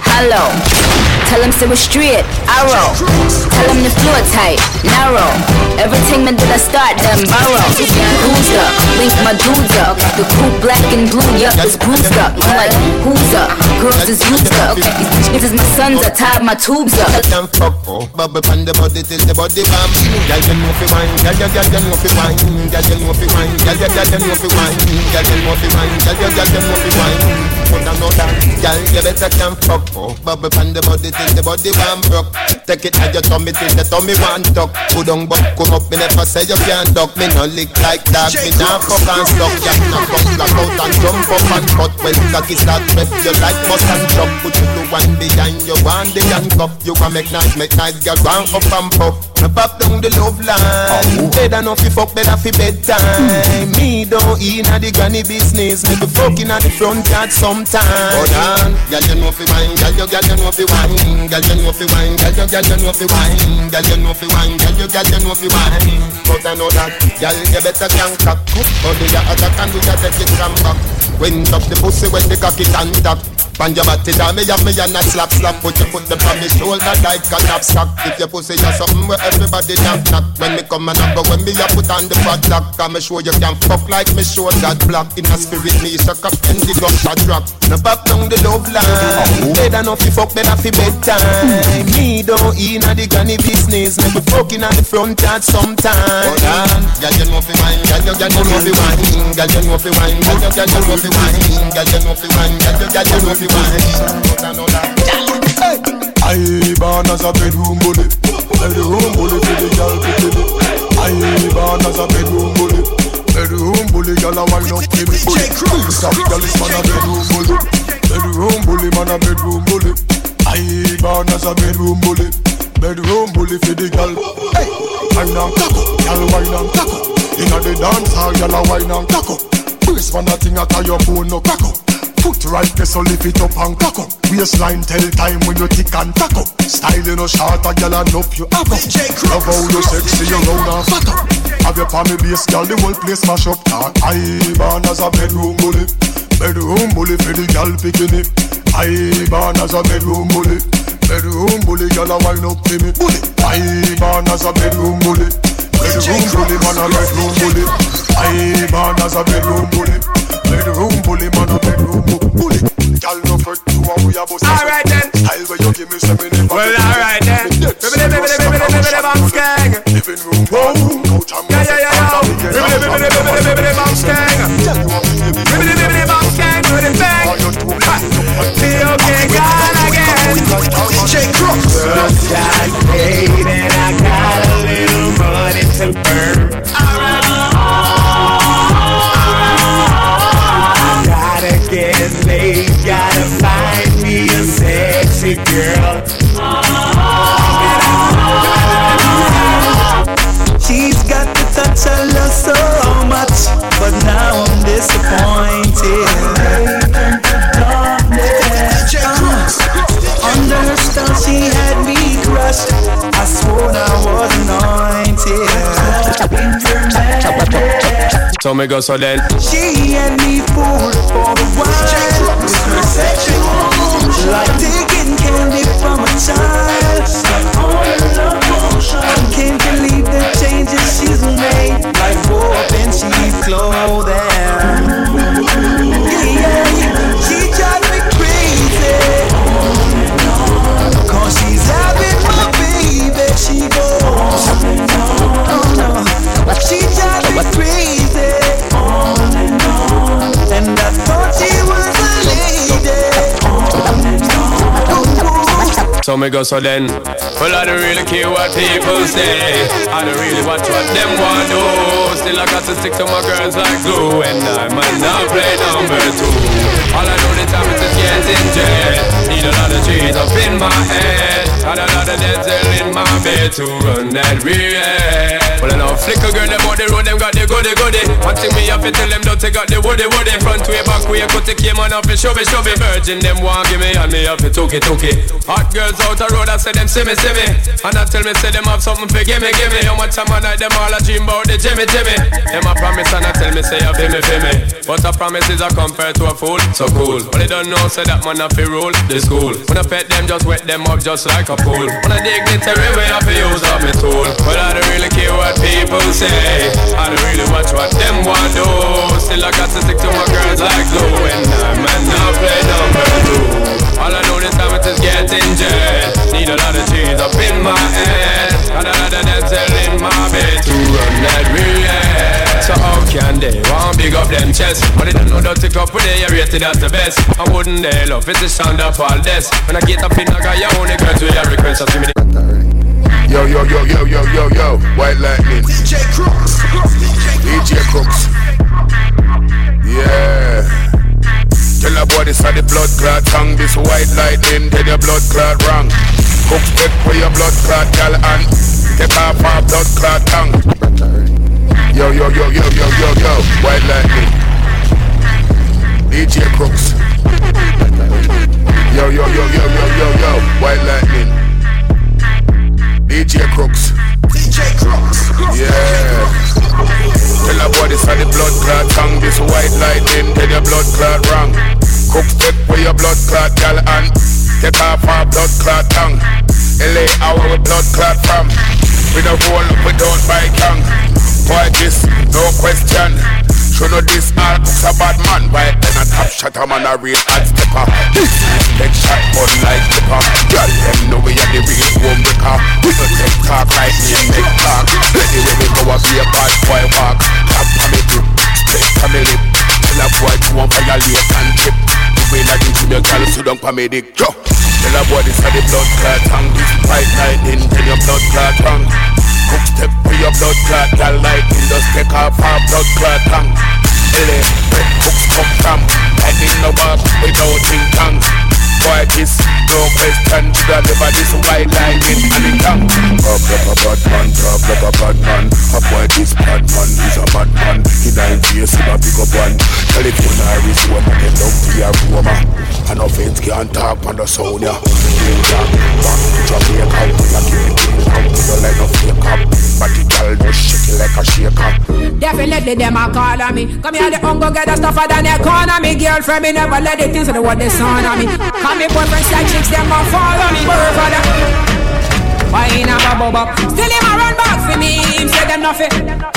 hello. Tell him we're straight, arrow. Tell him the floor tight, narrow. Everything man did I start, them borrow. Who's up? Link my dudes up. The crew black and blue, yup, it's bruised up. I'm like, who's up? Girls is used up. These bitches my sons, I tied my tubes up. Girl fuck oh, bubble pon the body till the body bam. Girl you know fi wine, girl you girl you know fi wine, girl you know fi wine, girl you girl you know fi wine, girl you know fi wine, girl you girl you know fi wine. Put a note girl you better can fuck oh. Oh, bubble pon the body till the body bam broke. Take it at your tummy till the tummy want tuck. Put on buck, come up, me never say you can't duck. Me no lick like that, me nah fuck and stuck. Ya knock up, black out and jump up and cut. When cocky start rep, you like bust and jump. Put you to one behind you, one the handcuff. You can make nice, make nice, girl, run up and pop. Me pop down the love line. Oh. Better no fi fuck, better fi bedtime. Hmm. Me don't in a the granny business. Me be fucking at the front yard sometime. Hold on, girl, you know fi wine, girl, you girl, you know fi wine, girl, you know fi wine, girl, you girl, you know fi wine, girl, you know fi wine, girl, you girl, you know fi wine. But I know that, girl, you better can cock. But the other can do that, take it from back. Wind up the pussy when the cocky can tap. Pan your body down, me have me and a slap slap. Put your foot up on me shoulder like a knapsack. If your pussy has something where everybody knock knock. When me come and I go when me a put on the fat lock Can me show you can fuck like me show that block In a spirit me suck up and the gunshot drop Now back down the love line. Better no fi fuck, better fi bedtime. Me don't in a the granny business. Me be fucking on the front yard sometime. Hold on, girl you know fi wine Girl you, girl you know fi wine Girl you know fi wine Girl you, girl you know fi wine Girl you know fi wine Girl you, girl you know fi I born as a bedroom bully, bedroom bully for the girl to. I born as a bedroom bully, bedroom bully girl a wine up give me. Stop girl is man a bedroom bully, bedroom bully man a bedroom bully. I born as a bedroom bully, bedroom bully for the girl. Hey, wine and taco, girl wine and taco. Inna the dance hall, girl a wine and taco. Brace man thing a tie your bone no crack. Foot right there, so lift it up and cock up. Waistline tell time when you tick and tack up. Style you no short, a gyal and up you up. Love how you sexy, you round and fat up. Have your palmy base, gyal, the whole place mash up. I born as a bedroom bully, bedroom bully for the gyal bikini. I born as a bedroom bully, bedroom bully, gyal a wine up to me. Bully, I born as a bedroom bully, bedroom bully, man a bedroom bully. I born as a bedroom bully. Bedroom bully, man a bedroom bully. Girl, no fret, you a we a bust. Alright then. Style where you give me seven. Well, alright then. Bibbidi, bibbidi, bibbidi, bibbidi, bibbidi, bam, skeng. Living room, wow. Couch and Yeah, yeah, yeah, yeah. Bibbidi, bibbidi, bibbidi, bibbidi, bam, skeng. Bibbidi, bibbidi, bam, skeng, do the thing. Ha. okay, gone again. DJ Crooks. Just got paid So me go so then She had me me go so then. Well I don't really care what people say I don't really watch what them want do. Still I got to stick to my girls like glue. And I might not play number two. All I know the time is just getting jet Need a lot of trees up in my head. And a lot of dental in my bed To run that real. Well I know flick a girl them on the road Them got the goody goody. One me to tell them Don't take out the woody woody. Front way back way Cut the came on off and show me show me Virgin them want give me And me have to took it took it. Hot girls out the road I say them see me see me I tell me say them have something for gimme gimme. How much time I night them all a dream about the Jimmy Jimmy? Them a promise and I tell me say feel me feel me But a promise is a compared to a fool. So cool. But they don't know say that man a fi rule the school. When I pet them just wet them up just like a pool. When I dig dignitary way I fi use up me tool. But I don't really care what people say. I don't really watch what them want do. Still I got to stick to my girls like glue. And I'm not play number two All I know this time it is getting jet. Need a lot of cheese up in my head. And a lot of dental in my bed. To run that real So how can they? Want big up them chest. But they don't know that tick up when they are rated as the best. I wouldn't they love it's a sound of all this. When I get up in I got your own girls with your request Just give me the Yo, yo, yo, yo, yo, yo, yo, White Lightning. DJ Crooks. DJ Crooks. Yeah. Tell a boy this are the blood clot tongue. This white lightning, tell your blood clot wrong. Cook step for your blood clot, gal, and take off our blood clot tongue. Yo, yo, yo, yo, yo, yo, yo, White Lightning. DJ Crooks. Yo, yo, yo, yo, yo, yo, yo, White Lightning. DJ Crooks. Yeah. Tell a this are the blood clot tongue. This white lightning, tell your blood clot wrong. Cook step where your blood clot, gal, and take off our blood clot tongue. LA, our blood clot from. We don't roll without bike young. Boy, this, no question. Show no this cooks a bad man Why then a top shot a man a real hot stepper. This is shot gun like slipper Girl them know we are the real home breaker We no take talk like me and make talk Anyway we go a be a bad boy walk. Tap on me grip, straight on me lip. Tell a boy to one violate and trip The way that you your girl sit down for me dick. Yo, tell a boy this a the blood clot tongue. This white lightning tell your blood clot tongue Cook step for your blood clot Girl lightning just take off her blood clot um. tongue LA, red hooks come from Lightning no walk without ting tang Boy this, no question To deliver this white lightning and it tongue Talk um. like a bad man, talk like a bad man. A boy this bad man, he's a bad man. He nine face, him a big up one Telephone Arizona, them down to your Roma And no fence can't talk on the sound, yeah back to Jamaica Like if it ain't come to the line of fake up But the girl no shake like a shaker Definitely them a call on me. Come here the hunger get the stuff than the economy Girlfriend me never let so they want the son on me. Come me boyfriend side chicks them a follow me. Further. Wine a bubble. Up Still him a run back for me. Him say them nothing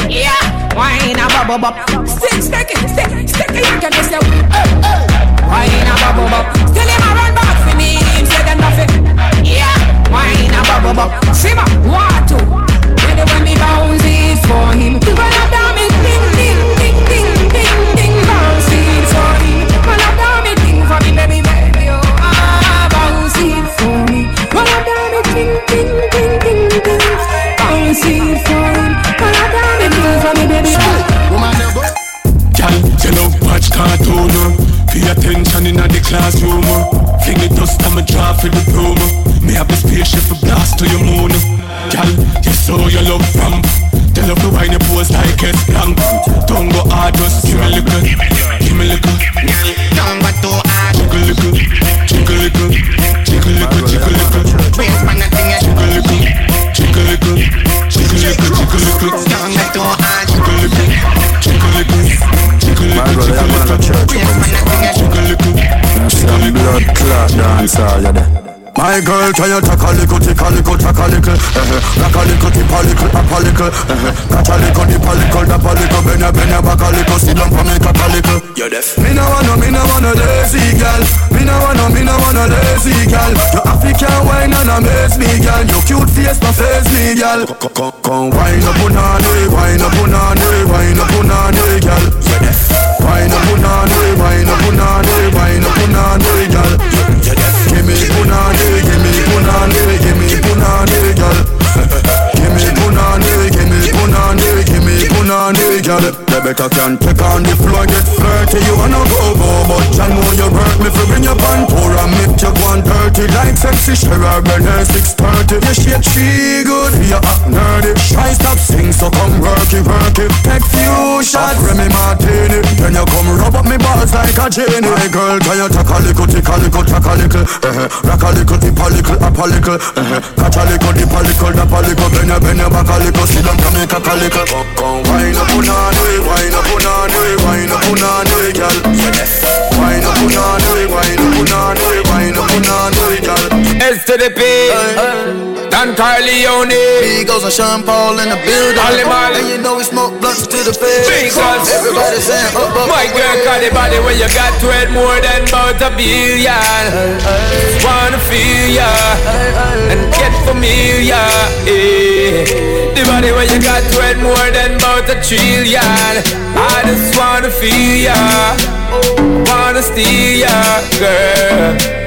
Yeah. Wine a bubble. Up Stick stick it stick stick it. You can just say hey, hey. Wine a bubble up Still him a run back for me. Him say them nothing Yeah. Wine a bubble up Simmer two. Anyway me bounce it for ding Bounce it me oh ah Bounce it for for him. Ding for me baby Girl, you know. Pay attention in the classroom. Fling it dust and me draw for the uh. Me have the spaceship a blast to your moon. Girl, you show your love from Tell love the wine you pose like a blank Don't go hard, just give me a little Give me a little Don't go too hard Jiggle little Jiggle little blood clot all you there. My girl, can you take a little, take a little, take a little uh-huh. Rock a little, tip a little, up a little uh-huh. Catch a little, dip a little, dap a little Bend your, bend your back a little, sit down for me, tap a little You're deaf Me no wanna, me no wanna lazy girl Me no wanna, me no wanna lazy girl You African wine and amaze me girl Your cute face no face me girl Come, come, come, wine up on wine up on wine up on girl You're deaf Wine up on wine up on wine up on girl Give me punani give me punani, give me punani, girl. give me punani, give me punani, give me punani, girl. Better can take on the floor, get flirty. You wanna go go, but I know you hurt me for bring your pan pour and make you go on dirty like sexy Sherrod Burner 630. You shit she good, you act nerdy. Try stop sing, so come work it, work it. Take few shots, Remy Martini. Then you come rub up me balls like a genie. My girl, can you take a little, take a little, take a little, uh-huh. rock a little, dip a little, up a little, uh-huh. catch a little, dip a little, dap a little, bend your, bend your back a little, sit down, come make a little. Come, come, wine up on on wine up on on wine up on on girl. Wine up on on wine up on on wine up on on girl. S to the P. Don Corleone. Migos and Sean Paul in the building. Molly Molly. And you know we smoke blunts to the face. Because everybody saying up, up. My girl got the body when you got to it more than about a billion. Wanna feel ya and get familiar. Yeah. The body when you got to it more than about a trillion. I just wanna feel ya, wanna steal ya, girl.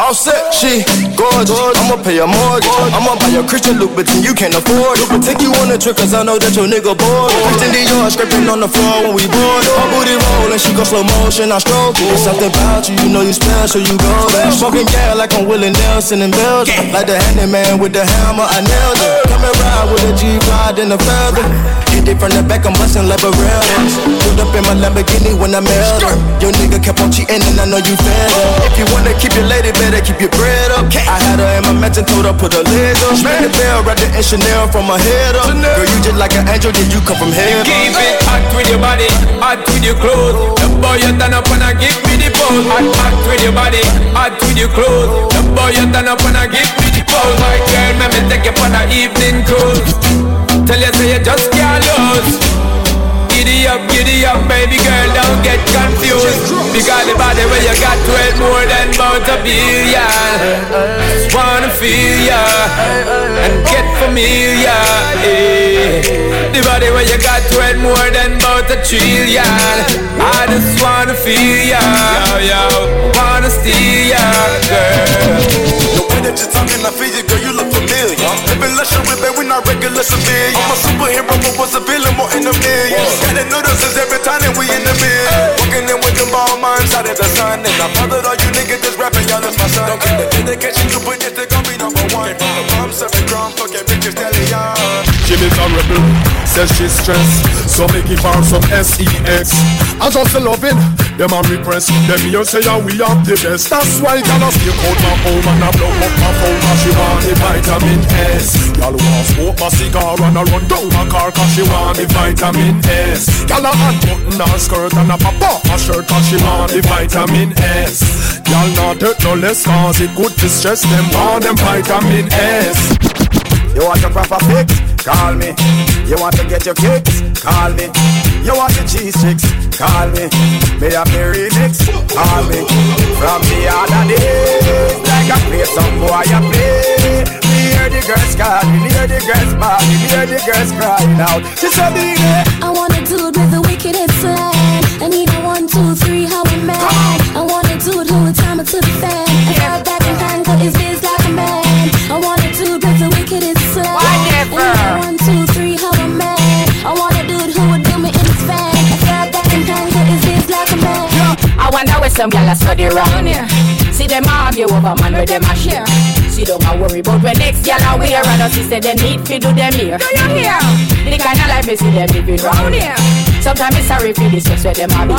All set, she gorgeous. I'ma pay a mortgage. I'ma buy a Christian Louboutin, you can't afford it. Take you on a trip, cause I know that your nigga bored. Christian Dior scraping on the floor when we board. My booty rollin', she go slow motion, I stroke it. It's something about you, you know you special, you go there. Smoking gas like I'm Willie Nelson in Belgium. Like the handyman with the hammer, I nailed it. Coming around with a G-Ride and a feather. Hit it from the back, I'm bustin' like a Pulled up in my Lamborghini when I met her. Your nigga kept on cheating and I know you fed up. If you wanna keep your lady, better keep your bread up. I had her in my mansion, told her put her leg up. Ring the bell, right in Chanel from my head up. Girl, you just like an angel, did you come from heaven? Keep it hot with your body, hot with your clothes. The boy you turn up and I give me the pose. Hot, hot with your body, hot with your clothes. The boy you turn up and I give me the pose. My girl, let me take you for the evening cruise. Tell you say you just can't lose. Giddy up, giddy up, baby girl, don't get confused. Because the body where you got to it more than about a billion. Just wanna feel ya and get familiar. Yeah. The body where you got to it more than about a trillion. I just wanna feel ya, yo, yo. Wanna steal ya, girl. The way that you're talking, I feel you, girl, you look familiar. Luxury, baby, we not regular civilians. I'm a superhero, but was a villain, more in a million. Got the notices every time that we in the bed. Walking in with them ball minds out of the sun. And I bothered all you niggas just rapping, y'all is my son. Don't get the dedication, you put it, they gon' be number one. From the bomb, serving drum, fucking bitches, stallion. She miserable, says she's stressed So make me give her some S-E-X I just love it, them a repress Them here say yeah, we have the best That's why y'all stick out my home And I blow up my phone Cause she want the vitamin S Y'all want smoke my cigar And I run down my car Cause she want the vitamin S Y'all a unbutton her skirt And a pop off her shirt Cause she want the vitamin S Y'all not take no less Cause it good to stress them Want them vitamin S You want a proper fix? Call me. You want to get your kicks? Call me. You want the cheese chicks? Call me. Me have the remix? Call me. From the other days, like I play some boy I play. Me hear the girls calling, hear the girls bawling, hear the girls crying out. She said, "Baby, I want a dude with the wickedest slang. I need a one, two, three, how I'm mad. I want a dude who would time it to the fan. I got back and hang, got his biz like a man. I want a dude with the wickedest slang. I need a one, two, three, how I'm mad. I want a dude who would do me in his fan. I got back and hang, got his biz like a man. I wonder where some gyal a study round here. See them argue over man where them a share. See don't a worry about when next gyal a wear and us say they need fi do them here. Do you hear? The kind of life me see them living round here. Sometimes it's sorry for this where them a be.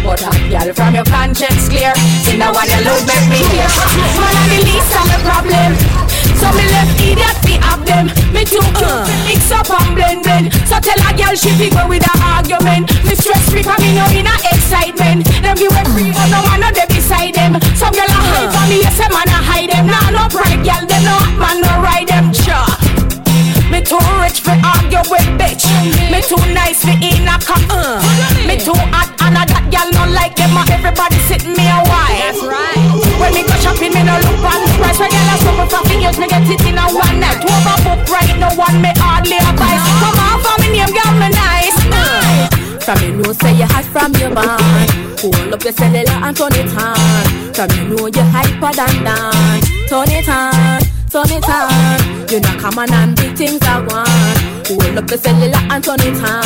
But hot gyal from your conscience clear. See now what you look make me hear. Man I the least of my problem. So me left idiot fi have them. Me too cute to mix up and blend blend. So tell a girl she be go with a argument. Me stress free for me no in a excitement. Them give a free but no man no dey beside them. Some girl a hide for me, yes a man a hide them. Nah no pride girl, them no hot man no ride them. Sure. Me too rich for argue with bitch. Me too nice for in a cup. Uh. Me too hot and a that girl not like them. uh, Everybody sit me a while. That's right. When me go shopping, me no look on price. When girl a suffer for fingers, me get it in a one night. Overbook right, no one me hardly advise. Come on for me name, girl me nice. Uh. From you know say you hot from your band Hold up your cellular and turn it on From you know you hyper than dance Turn it on, turn it on You know come on and big things I want. Hold up your cellular and turn it on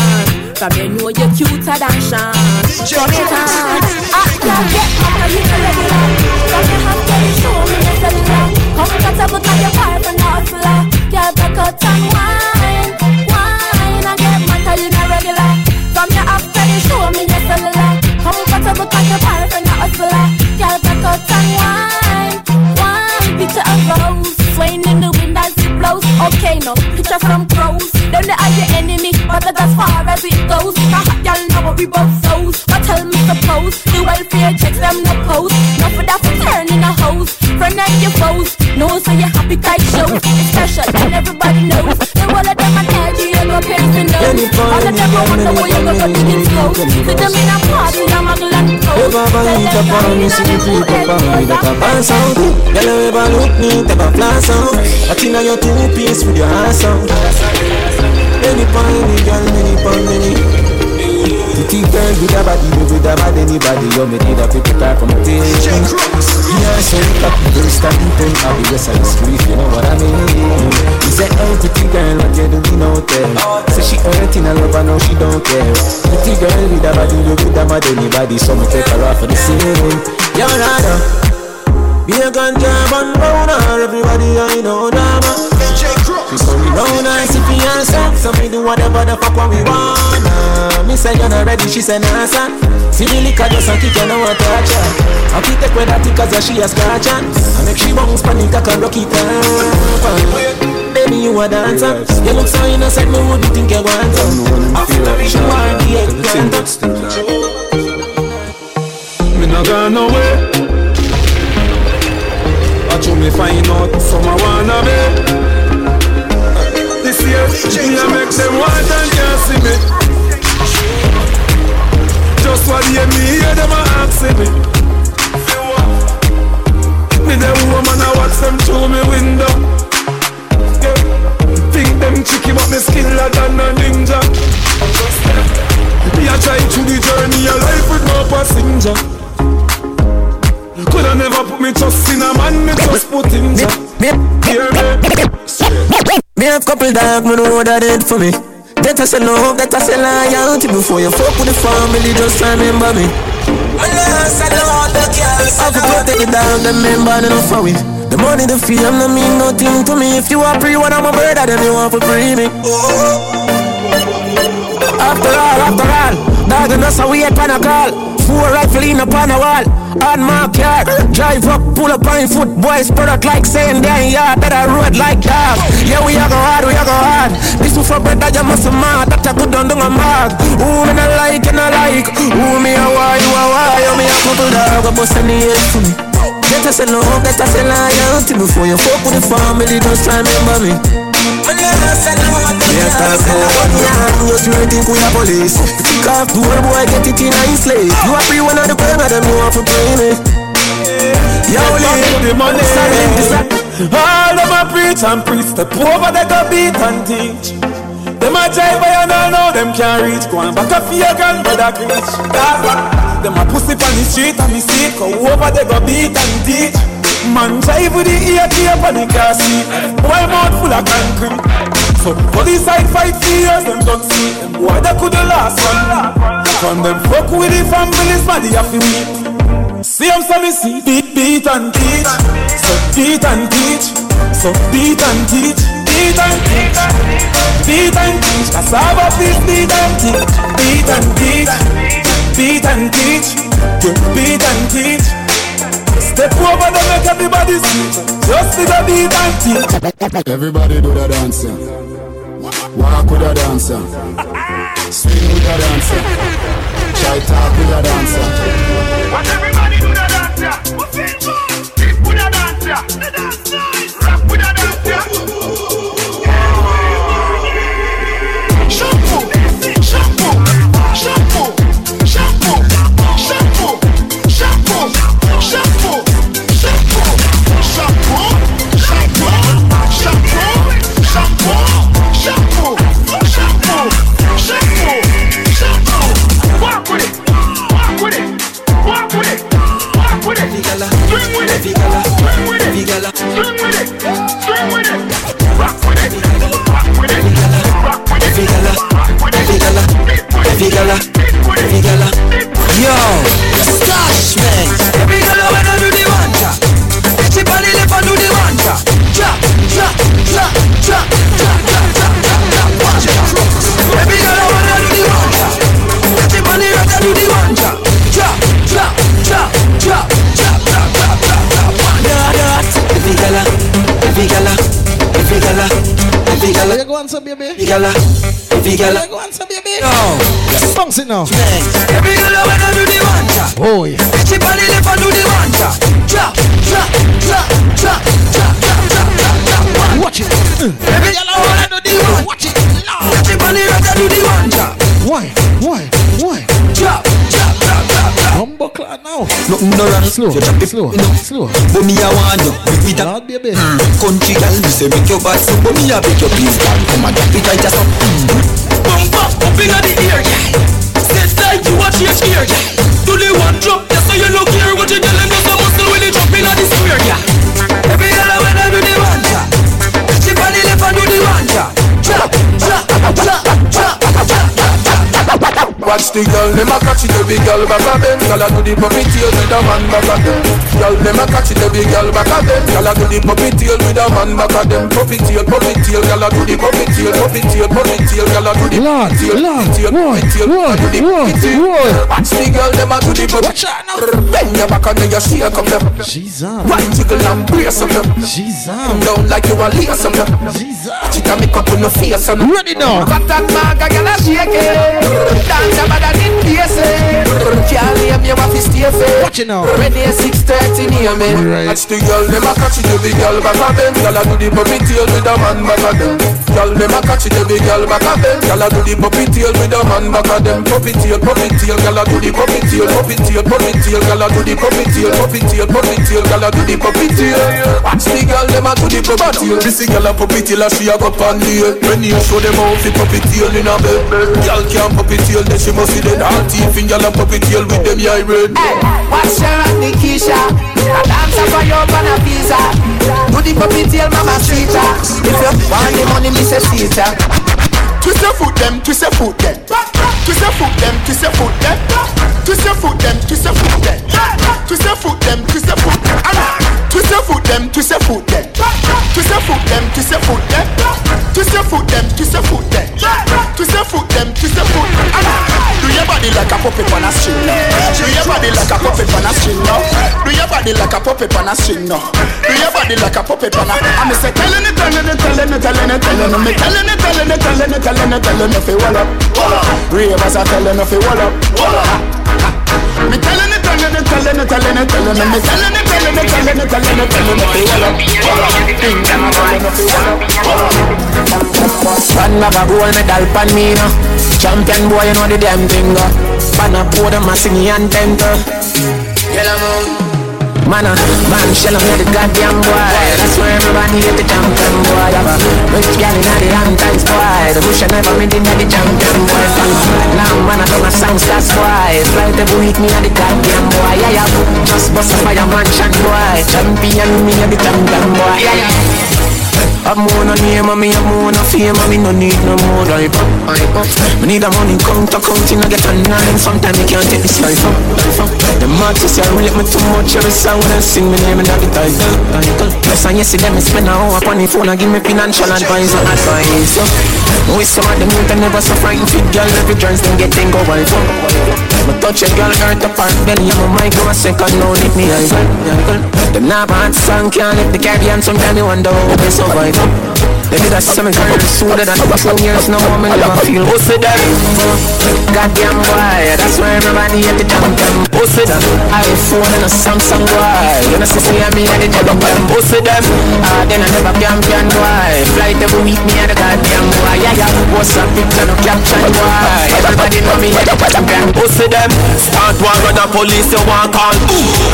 From you know you're cuter than Sean. Turn. It on I can get up and you know regular From you have to show me your cellular? Comfortable you're far from the hustler Girl back out and wine, wine I get mad cause you not regular. From your after you show me your cellular. Comfortable you're far from the hustler Okay, no, picture some crows Them they are your enemy But that's as far as it goes. Cause hot girl know what we both sows But tell me suppose The welfare checks them no post No for that for turning a hose Friend and your foes. Know so you're happy kite shows. It's special and everybody knows. The whole of them and no piercing nose All them I wonder where you go to get close See them in a party, I'm a gland If I bite up on me, see you creep up on me That a pass out Girl, ever look neat, ever flash out I think I your two piece with your ass out Any pon any girl, many pon many Pretty girl with a body, you with a bad anybody You me need a people type from attention Yeah, so you got the very starting point I'll be west side street, you know what I mean? He said, hey pretty girl, what you doing out there? Say she hurting, I love her, no she don't care. Pretty girl with a body, you with a mad anybody So me take her off for the scene. Yo, Nada Be a ganja and round her, everybody I know drama She's only round her, if you answer So me do whatever the fuck what we wanna. Me say you're not ready, she say nah son See the liquor just a kick, you know what touch her. I keep take with that cause yeah, she a scratch her I make she bounce panic, I can rock it up. Baby, you a dancer. You look so innocent, me would think you want some After she want the egg Me not gone nowhere. Watch how me find out so I wanna be. Year, me a make them want and can't see me. Just what they me hear them a asking me. Me the woman I watch them through me window. Yeah. Think them tricky but me skiller than a ninja. Me a try through the journey of life with no passenger. Coulda never put me trust in a man, me just put in. Hear me? Me have couple dog, me know that it for me. That I say love, that I say loyalty Before you fuck with the family, just remember me. I have to protect the dog, them member, they for we. The money, the fame, no mean nothing to me. If you are free, what I'm a brother, then you want to free me. After all, after all, dog and us, we upon a call Four rifle in upon a wall. On my car, drive up, pull up on foot Boys product like saying ain't yard That I road like dog Yeah, we a go hard, we a go hard. This one for bread that you must mad That a good on dung a mag Who me not like, and I like? Who me a why, you a why? You me a couple dog, a bust any head for me. Get us a love, get us a loyalty Before you fuck with the family, just remember me Yes, one yeah, Just you think we are police? Kick off door boy, get it in a slave. You are free one of the burger, them you want to pay me Yo, Leave the money. All them a preach and preach Step over they go beat and teach. Them a jive and all know them can't reach. Go on back a fear gun brother what Them a pussy on the street and me see Go over they go beat and teach Man drive with the ear tape on the car seat Boy mouth full of concrete. So police side fight for years them don't see. Them boy they coulda last one? From them fuck with the families man they have to meet See them so me see beat beat and teach. So beat and teach. So beat and teach. Beat and teach. Beat and teach. Cassava please beat and teach. Beat and teach. Beat and teach. Yeah, beat and Step over them make everybody see Just to the beat and teach Everybody do the dance. yeah. Walk with a dancer. Swing with a dancer. Try talk with a dancer. What everybody do the dance, yeah. We feel gala, every gala. Yo, stash man. Every gala when I do the on the left and do the wanja. Cha, cha, cha, cha, cha, cha, cha, cha. Watch it. Every gala when I do the on the right and do the wanja. Cha, cha, cha, cha, cha, cha, cha, cha, cha. Wanja. Every gala, every gala, every gala, every gala. You go on some baby. Every gala, every gala. You go on some baby. Yo. Bounce it now. Every girl when I do the wanja. Oh yeah. She on the left and do the. Watch it. Uh. Every girl when I do the. Watch it. She on the right and do the. Why? Why? Why? Humble clad now. Nothing no wrong. Slow, You drop it slow, slow. But me I want you with that baby. Mm, country girl, me say make your bad But me I beg your please girl Come and drop it right just mm. up Bump up, Set like you watch your ear, girl Do the one drop, yes so you look here What you tell Watch the girl, them a catch it, every girl back a bend. Girl a do the puppy tail with a man back a them Girl, them a catch it, every girl back a bend. Girl a do the puppy tail with a man back a them Puppy tail, puppy tail, girl a do the puppy tail Puppy tail, puppy tail, girl a do the Lord, puppy tail Lord, tail, what, what, a do the what, what? Watch the girl, them a do the puppy Watch out now. Bend your back and then you shake up them She's on. Right jiggle and brace up. Them She's Come down like you a lace up. Them on. Watch and make up on your face and Ready now. Got that bag, girl a shake it. Dance about that in Can't name you off his Watch it now. Ready at 6.30 near me Right. Watch the girl, them a catch it, every girl back a bend. Girl a do the puppy tail with a man back a them Girl, them a catch it, every girl back a bend. Girl a do the puppy tail with a man back a them Puppy tail, puppy tail, girl a do the puppy tail Puppy tail, puppy tail, girl a do the puppy tail Puppy tail, puppy tail, girl a do the puppy tail. Watch the girl, them a do the puppy tail. This girl a puppy tail, she a go pan the When you show them how fi puppy tail in a bed Girl can't puppy tail, then she must see the all teeth in a puppy tail with them eye red What's your and Nikisha? A dancer for your on a visa. Do the puppy tail mama sweeter. If you want the money, me say Caesar. Twist your foot them, twist your foot them. Twist your foot them, twist your foot them. Twist your foot them, twist your foot them. Twist your foot them, twist your foot. Twist your foot them, twist your foot them. Twist your foot them, twist your foot them. Twist your foot them, twist your foot them. Twist your foot them, twist your foot. Do your body like a puppet on a string now. Do your body like a puppet on a string now. Do your body like a puppet on a string now. Do your body like a puppet on a. I'm say telling it, telling it, telling it, telling it, telling it, me telling it, telling it, telling it, telling it, telling it, feel up. Ravers are telling it, feel up. Me telling it, telling it, telling it, telling it, telling it, me telling it, telling it, telling it, telling it, telling it. Me telling it, telling it, telling it, telling it, telling it. Feel up, feel a gold medal, pan me now. Champion boy, you know the damn thing. Pan a pour them a sing and temper. Get 'em out. Man, uh, man, shell on the goddamn boy. That's where everybody get the champion boy. Have a rich gal in the Hamptons boy. The bush never made in the champion boy. Now man, I don't a sound stars boy. Fly the week me and the goddamn boy. Yeah, yeah, just bust a fire mansion boy. Champion me and the champion boy. Yeah, yeah. I'm on a name and me I'm on a fame and me no need no more life up, life up. Me need a money count to count in I get a nine Sometimes me can't take this life up, up. The artists here relate me too much every song when I sing me name and that the title, title. Yes and yes, see them spend a hour upon the phone and give me financial advice and advice. So, with some of them youth and never so frightened fit girl every joints them get then go wild up. Me touch a girl hurt apart belly and my mic go a second now leave me high. Them not bad song can't lift the Caribbean sometimes me wonder how they survive. They did a seven career sooner than two years. No more, me never feel Pussy them Goddamn boy, that's why everybody at the damn them Pussy them iPhone and a Samsung boy You know see me and me at the damn them Pussy them Ah, then I never champion boy Flight every week me at the goddamn boy Yeah, yeah, what's up, picture no caption boy Everybody know me at the champion Pussy them Start war run the police you want call.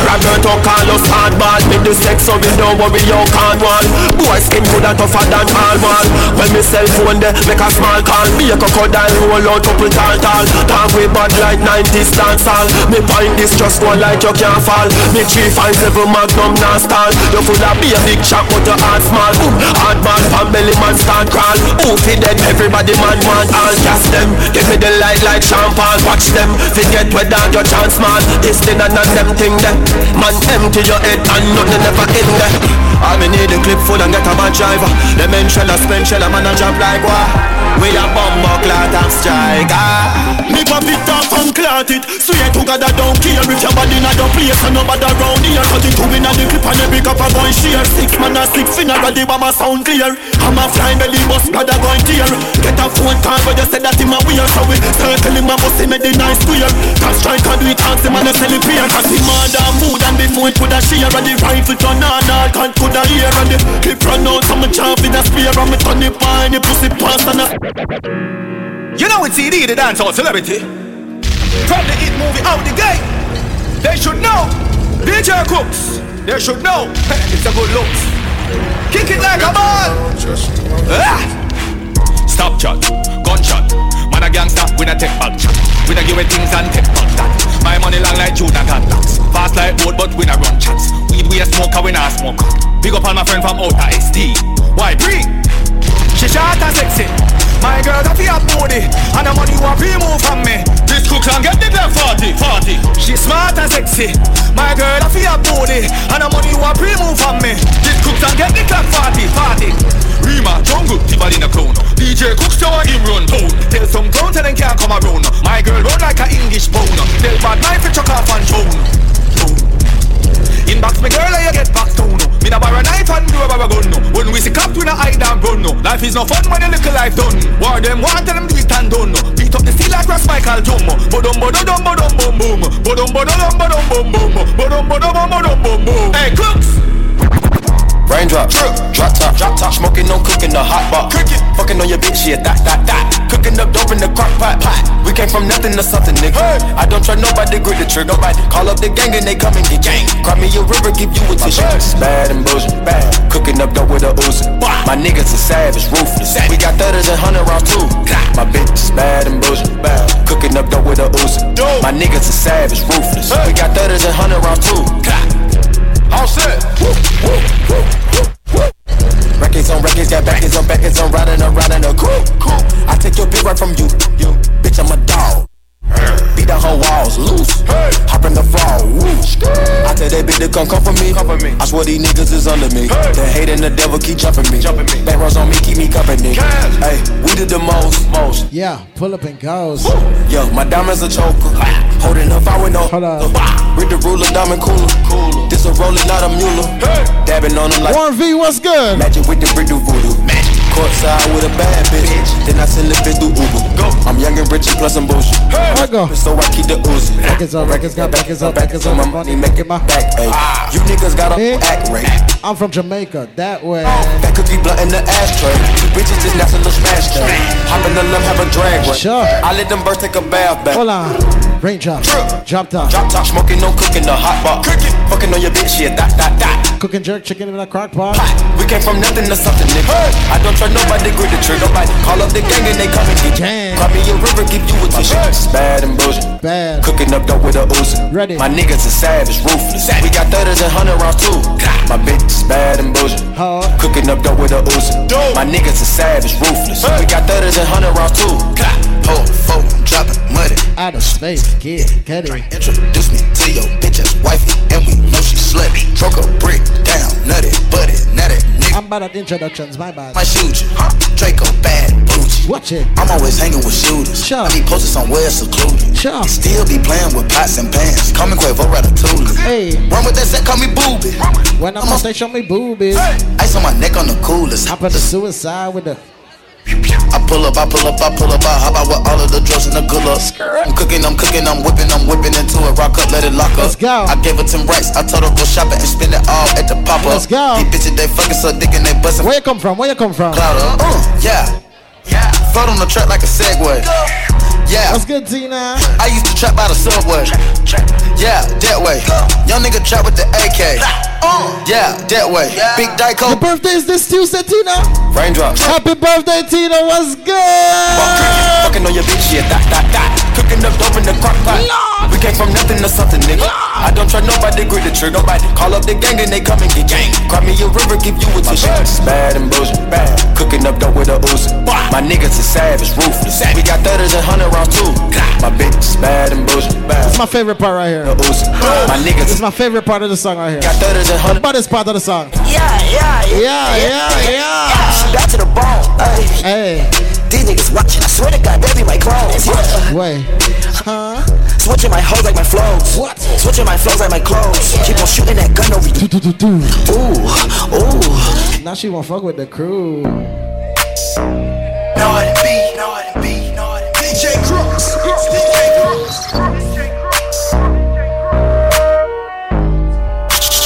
Roberto Carlos hardball. Make the sex so we don't worry you can't wall Boy skin good and tougher than all wall When me cell phone there make a small call. Be a crocodile roll out couple tall tall. Talk way bad like 90s dance hall. Me find this just one like you can't fall. Me three five seven magnum non stall. You of be a big chap but your heart small. Boom hard man from belly man start crawl. Fi dead? Everybody man want all gas them. Give me the light like champagne watch them. Forget whether your chance man. This thing and not them thing them Man empty your head and nothing never in there All me need a clip full and get a bad driver? The men shell a spend shell a man a job like what? We a bomb clot and striker ah. Me pop it off and clot it. Swear to God I don't care if your body not the place And nobody around here. Cut it two in the clip and every cup a going share. Six man a six finger ready but my sound clear. I'm a flying belly bus brother going tear. Get a phone call but you said that him a weird So we circle him a bust him make the nice square Cause and do it ask him and a sell it fair Cause him mad and mood and before it coulda share And the rifle turn on all can't coulda hear And the clip run out so me chop in a spear And me turn it fine the pussy pass and a You know it's CD, the dancehall celebrity. From the hit movie out the gate. They should know. DJ Cooks. They should know. it's a good look. Kick it like a ball. Ah. Stop shot, gunshot. Man a gangster, we not take back shot. We not give away things and take back that. My money long like and contacts. Fast like boat, but we not run chats. Weed we a smoker, we not smoke. Big up all my friend from outer SD. Why bring? She short and sexy. My girl got the booty And the money want remove from me. This cook and get the girl 40, 40 She smart and sexy. My girl got the booty And the money want remove from me. This cook and get the clock 40, 40 Rima, jungle, Tiba in the crown DJ Cooks show him run town. Tell some clown tell can't come around. My girl run like a English pound. Tell bad knife to chuck off and chown Inbox me girl, you get back down. Me na borrow knife and do a borrow gun no. When we see cops, we na hide and run no. Life is no fun when you look life done. War them want tell them do it and done no. Beat up the steel like Ross Michael Jumbo. Bodum bodum bodum bodum boom boom. Bodum bodum bodum boom boom. Bodum bodum bodum boom boom. Hey cooks. Raindrop, drop drop top, drop top, smoking on cooking the hot pot, cooking, fucking on your bitch, yeah, that, that, that, cooking up dope in the crock pot, pot. We came from nothing to something, nigga. Hey. I don't try nobody, grip the trigger, nobody. Call up the gang and they come and get gang. Cry me a river, give you a tissue. Bad and bullshit, bad. Cooking up dope with a Uzi. My niggas are savage, ruthless. We got thudders and hundred round too. My bitch is bad and bullshit, bad. Cooking up dope with a Uzi. My niggas are savage, ruthless. We got thudders and hundred round too. All set. Records on records, got backers on backers, I'm riding around in a coupe. I take your bitch right from you, you. Bitch, I'm a dog. Beat the whole walls loose. Hop in the fall. Woo. I tell that bitch to come come for me. Come for me. I swear these niggas is under me. The hate and the devil keep jumping me. Jumping me. Back rows on me, keep me company. Hey, we did the most, most. Yeah, pull up and goes. Yo, my diamonds a choker. Holding up, I with no. Hold on. Read the ruler, diamond cooler. cooler. This a roller, not a mule. Dabbing on them like. Warren V, what's good? Magic with the brick do voodoo. Courtside with a bad bitch. Then I send the bitch through Uber. Go. I'm young and rich and plus I'm bullshit. I go. So I keep the Uzi. Records on records, got backers up, backers on my money, making my back. Ay. Ah. You niggas gotta eh? act right. I'm from Jamaica, that way. That cookie blunt in the ashtray. Bitches just national smash that. Hop in the limb, have a drag race. Sure. I let them birds take a bath back. Hold on. Rain drop. Drop top. Drop top, smoking, no cooking, the hot pot. Cooking. Fucking on your bitch, yeah, that, that, that. Cooking jerk chicken in a crock pot. We came from nothing to something, nigga. I don't trust nobody, grip the trigger. Nobody call up the gang and they come and get Damn. Call me a river, give you a tissue. It's bad and bullshit. Bad. Cooking up dope with a Uzi. Ready. My niggas is savage, ruthless. We got thudders and hundred rounds too. My bitch is bad and bullshit. Hard. Cooking up dope with a Uzi. My niggas is savage, ruthless. We got thudders and hundred rounds too. Pull, fold, drop it, muddy. Out of space, get, get it. Introduce me to your bitch ass wifey, and we she slutty. Broke a brick down, now nigga I'm bad at introductions, my bad. My shoot you. huh? Draco bad bougie. Watch it. I'm always hanging with shooters. Sure. I be posted somewhere secluded. Sure. Still be playing with pots and pans. Call me Quavo Ratatouille. Hey. Run with that set, call me booby. When I'm on stage, show me boobies. Ice on my neck on the coolest. Hop on the suicide with the. I pull up, I pull up, I pull up, I hop out with all of the drugs and the good luck. I'm cooking, I'm cooking, I'm whipping, I'm whipping into it. Rock up, let it lock up. Let's go. I gave her 10 racks, I told her go shopping and spend it all at the pop up. Let's go. These bitches, they fucking so dick and they bustin'. Where you come from? Where you come from? Cloud up. Uh, yeah. Yeah. Float on the track like a Segway. Yeah. What's good, Tina? I used to trap by the subway. Yeah, that way. Young nigga trap with the AK. Uh. Yeah, that way. Big Dyco. Your birthday is this Tuesday, Tina. Raindrops. Happy birthday, Tina. What's good? Fucking on your bitch, yeah, that, that, that. Cooking up dope in the crock pot. We came from nothing to something, nigga. I don't try nobody, grip the trigger. Nobody call up the gang and they come and get gang. Cry me a river, give you a tissue. Bad and bullshit, bad. Cooking up dope with a Uzi. My niggas is savage, ruthless. We got thudders and hundred rounds too. My bitch is bad and bullshit, bad. It's my favorite part right here. My niggas This is my favorite part of the song right here. got thudders and hundred. The baddest part of the song. Yeah, yeah, Yeah, yeah, yeah. She back to the bone. Hey. These niggas watching. I swear to God, they be my clones. Yeah. Wait. Huh? Switching my hoes like my flows. What? Switching my flows like my clothes. Keep on shooting that gun over you. Ooh, ooh. Now she won't fuck with the crew. Know how to be, know how to be, know how to be. DJ Crooks. DJ Crooks.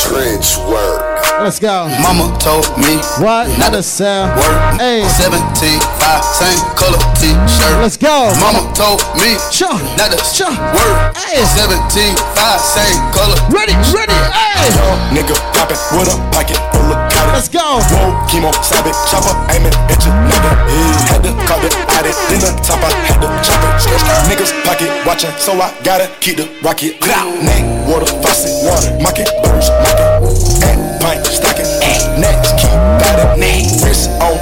Trench work. Let's go. Mama told me What? Not a cell. work. Hey. 17, 5, same color t-shirt. Let's go. Mama told me Sure. not to Sure. work. Hey. 17, 5, same color. Ready, ready. Hey. Nigga poppin' with a pocket full of cotton. Let's go. Whoa, chemo, savage, chopper, aiming at your nigga. Had to cut it, at it, then the top, I had to chop it. Niggas pocket watching, so I gotta keep the rocket. Neck, water, faucet, water, market, birds, market. And pint, stocking, next, keep batting. Wrist on,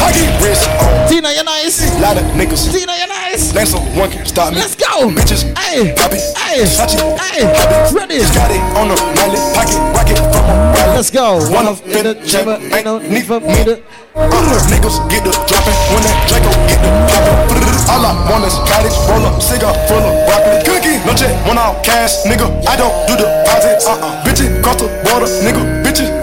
hockey, wrist on. Tina, you're nice. Lot of niggas. Tina, you're nice. Name someone can stop me. Let's go. Bitches, Hey. poppy, Hey. Sachi, Hey. hobby. Ready. Just got it on the mallet, pocket, rocket from a. Let's go. One of in the chamber, ain't no need for me to. Uh, niggas get the dropping when that Draco get the popping. All I want is cottage, roll up, cigar full of broccoli. Cookie, no check, one out cash, nigga. I don't do deposits. Uh uh, bitches cross the border, nigga.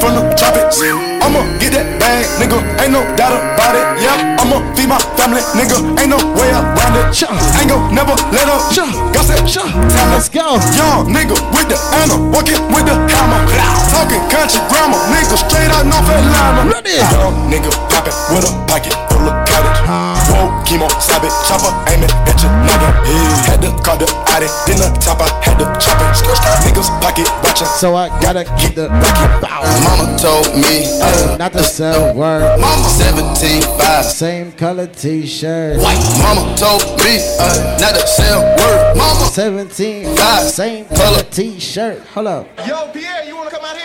From the tropics. I'ma get that bag, nigga. Ain't no doubt about it. Yeah, I'ma feed my family, nigga. Ain't no way around it. Ain't gon' never let up. Got Gossip, Let's go. Young nigga with the anna, walking with the hammer. Talking country grammar, nigga straight out North Atlanta. Young nigga poppin' with a pocket full of cottage. Whoa, chemo, savage, chopper, aiming at your nigga. Had to call the addy, then the top, I had to chop it. Niggas pocket watching. So I gotta keep the rocket bow. Mama told me Hey, not to uh, sell uh, word. Mama 17, 5. Same color t-shirt. White. Mama told me uh, not to sell word. Mama 17. Five. Same color t-shirt. Hold up. Yo, Pierre, you wanna come out here?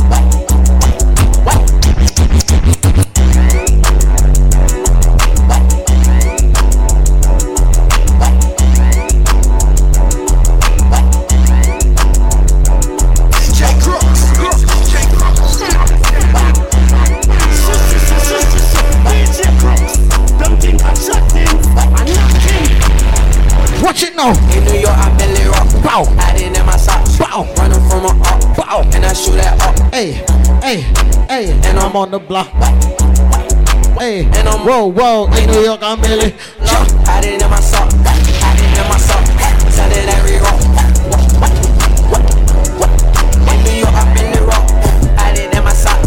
Watch it now. In New York, I belly rock. Bow. I did in my socks. Bow. Running from a up. Bow. And I shoot that up. Hey, hey, hey. And I'm on the block. Hey, And I'm- whoa, whoa. In New York, I'm. Lock. I my sock. I did in my sock. Tell it every rock. In New York, I belly rock. I did in my sock.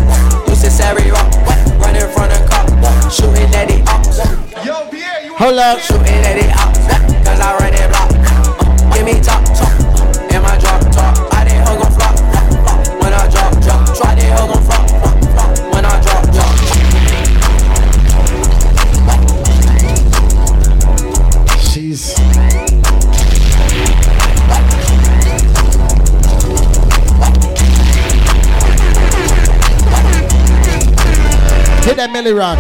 Used to Sari rock. Running from the cop. Shooting at the ops. Yo, Pierre, you Hold up. Shooting at the ops. Cause I. Me. In my drop. I did hug on flop. flop, flop. When I drop, drop. Try to hug on flop, flop, flop. When I drop, drop. She's. Hit that Millie rock.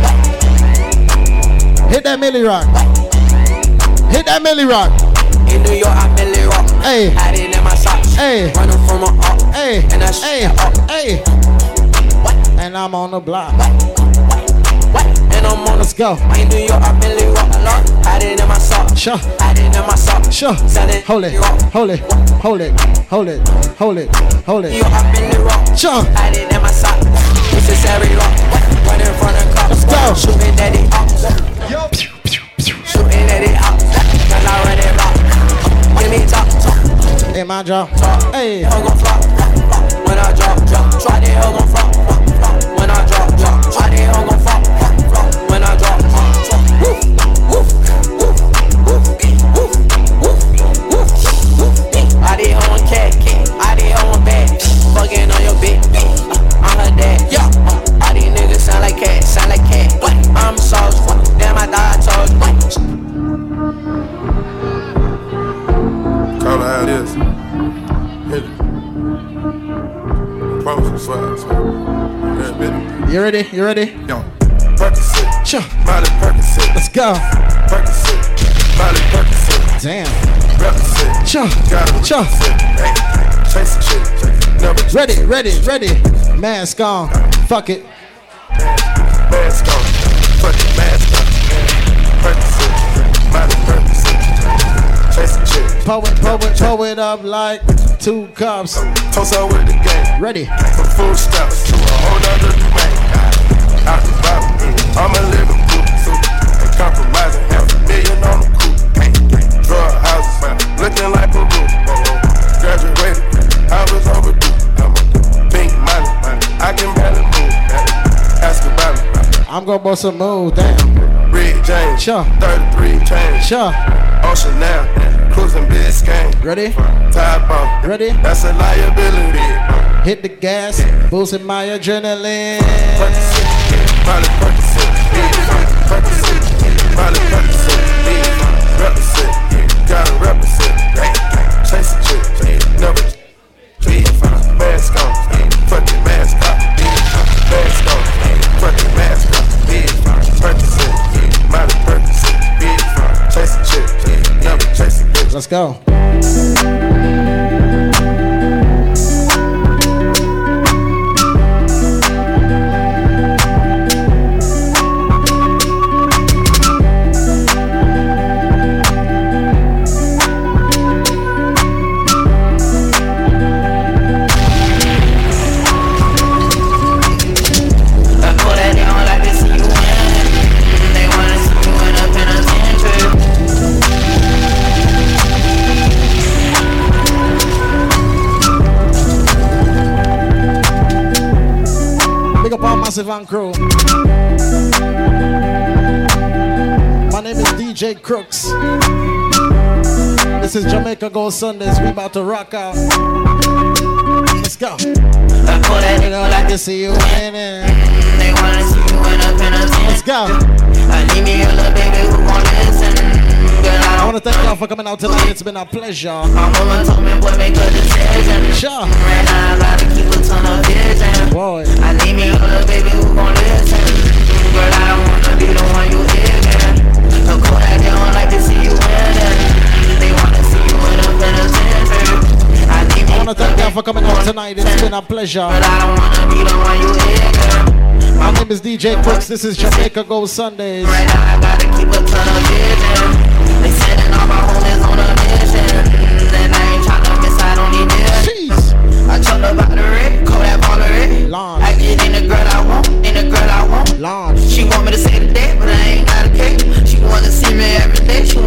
Hit that Millie Rock. Hit that Millie Rock. In New York, I Millie Rock. Hey. Had it in my socks. Hey. Running from a up. Hey. And I Hey. up. Hey. And I'm on the block. And I'm on Let's go. In New York, I Millie Rock a lot. Had it in my socks. Sure. Had it in my socks. Sure. Sell it. Hold it. Hold it. Hold it. Hold it. Hold it. Hold New it. York, I Millie Rock. Sure. Had it in my socks. This is every rock. Running from the cops. Let's go. Shooting at the ops. Shooting at the ops. Girl, I run it rock. Give me top. My job. Hey. Hell gon' flop. When I drop, drop. Try the hell gon' flop. flop, flop. Ready? You ready? Yo, Percocet. Sure. Miley Percocet. Let's go. Percocet. Miley Percocet. Damn. Represent. Sure. Got it. Sure. Chase a chick. Never Ready, ready, ready. Mask on. Fuck it. mask on. Fuck it, mask on. Percocet. Miley Percocet. Chase a chick. Pull it, pull it, pull it up like two cups. Toast out with the game. Ready. From food stamps I'm gonna bust a move damn. Rick James, sure. 33 chains, sure. Ocean now, cruising Biscayne. Ready? Top off. Ready? That's a liability. Hit the gas, boosting my adrenaline. 26, go. Massive and crew. My name is DJ Crooks. This is Jamaica Gold Sundays. We about to rock out. Let's go. I put that You know, like to see you winning. They wanna see you in a penitentiary. Let's go. Uh, I need me a little baby who gon' thank y'all for coming out tonight. It's been a pleasure. My mama told me, boy, make a decision. Sure. Right now, I gotta keep a ton of vision. Boy. I need me a little baby who gon' listen. Girl, I don't wanna be the one you ignorant. So go that they don't like to see you winning. They wanna see you in a penitentiary. I need me I want to thank y'all for coming out tonight. It's been a pleasure. But I don't wanna be the one you ignorant. My name is DJ Crooks. This is Jamaica Gold Sundays.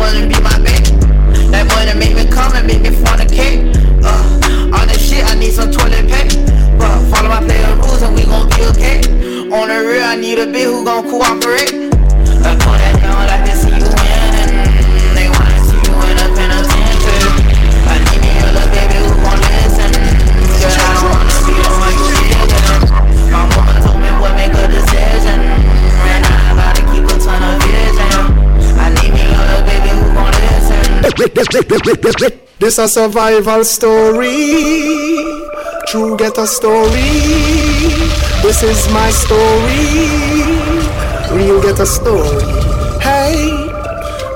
Wanna be my baby. That money make me come and make me fornicate. Uh, all that shit, I need some toilet paper. But follow my player rules and we gon' be okay. On the real, I need a bitch who gon' cooperate. This is a survival story, true get a story. This is my story, real get a story.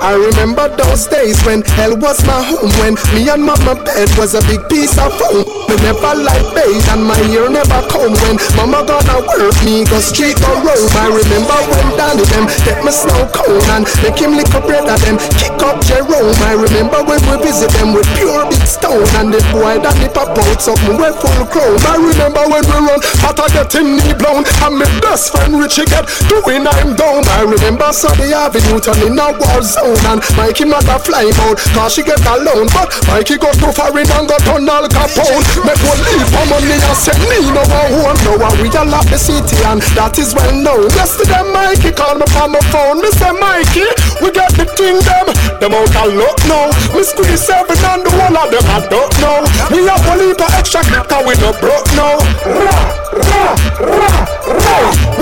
I remember those days when hell was my home. When me and mama bed was a big piece of foam. Me never like bathe and my ear never comb. When mama gonna work me, go street or roam. I remember when Danny them get me snow cone and make him lick up bread at them. Kick up Jerome. I remember when we visit them with pure big stone. And the boy Danny pop out something with full chrome. I remember when we run, but I get him knee blown. And my best friend Richie get doing I'm down. I remember Sunday Avenue turning a war zone. And Mikey mother fly out, cause she get alone. But Mikey go to foreign and got on Al Capone. Make one leave for money and send me no one home. Now we all the city and that is well known. Yesterday Mikey called me from my phone. Me say Mikey, we got the thing them. Out of luck now. We squeeze seven and the one of them I don't know. We have a little extra glitter we no broke now. We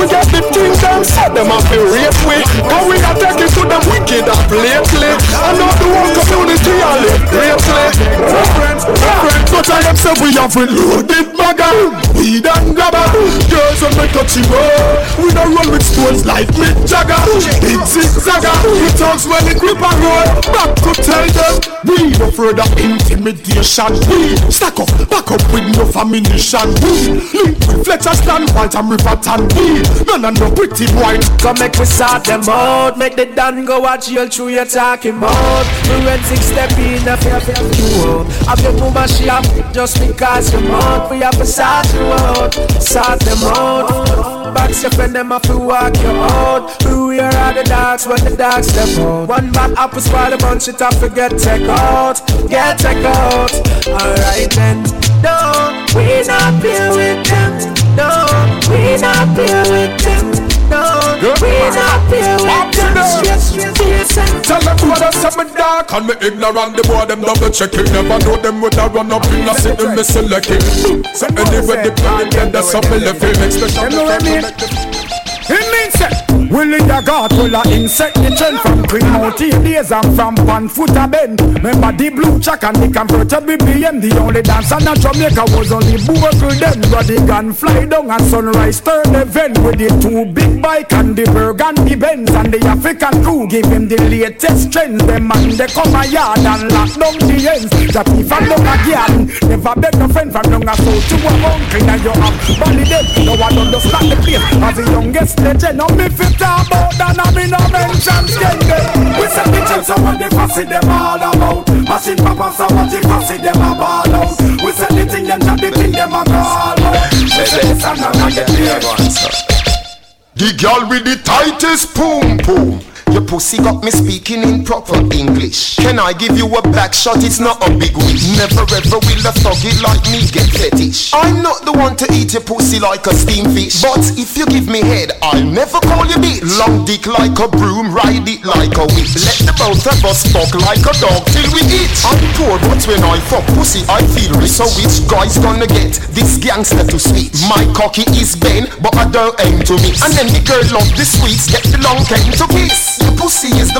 got the thing them so them have to rate we. Cause we are taking to them wicked up lately. I know the whole community I live greatly. Friends, friends, but I am say we have reloaded maga. We done grabber. Girls when we touch the road. We don't roll with stones like Mick Jagger. Big zigzagger. We talks when the grip and roll. Back to tell them. We no further intimidation. We stack up, back up with no ammunition. We link with Fletcher stand, White and River Tan. We none of no pretty boy. Come make we sort them out. Make the Dan go watch jail through your talking mouth Forensic step in a fair fair you out Have your woman she up just because you out We have to sort you out. Sort them out. Box your friend them have to walk you out. We are the dogs when the dogs step out. One bad apple spoil a bunch it up forget take out. Get take out. Alright then No, we not play with them. No, we not play with them. No, we not play with them. Straight, straight, straight Tell them what I say me dark. And me ignorant The boy them double checking Never know them with a run up in a city me selecting So anyway the plan them that's up in the film Especially It means that Willie the God full of insect the trend from Green Mountain days and from Pan Foot a Bend. Remember the blue check and the convertible BM. The only dance in Jamaica was only Bogle then. But the gun fly down and sunrise turn the event with the two big bike and the burgundy Benz and the African crew give him the latest trends. Them man they come a yard and lock down the ends. That if I'm down again, never beg no friend from down a soul to a monkey and you have dead. No one understand the place as the youngest legend. No me fit talk about that, mean no mention skenge. We say the chips so what the fussy them all about. Machine papa so what the fussy them a ball out. We say the thing them not the thing them a call out. Say not get The girl with the tightest boom boom. Your pussy got me speaking in proper English. Can I give you a back shot? It's not a big wish. Never ever will a thuggy like me get fetish. I'm not the one to eat your pussy like a steam fish. But if you give me head, I'll never call you bitch. Long dick like a broom, ride it like a witch. Let the both of us fuck like a dog till we eat. I'm poor, but when I fuck pussy, I feel rich. So which guy's gonna get this gangster to sweet? My cocky is bent, but I don't aim to miss. And then the girl love the sweets, get the long came to kiss. The pussy is the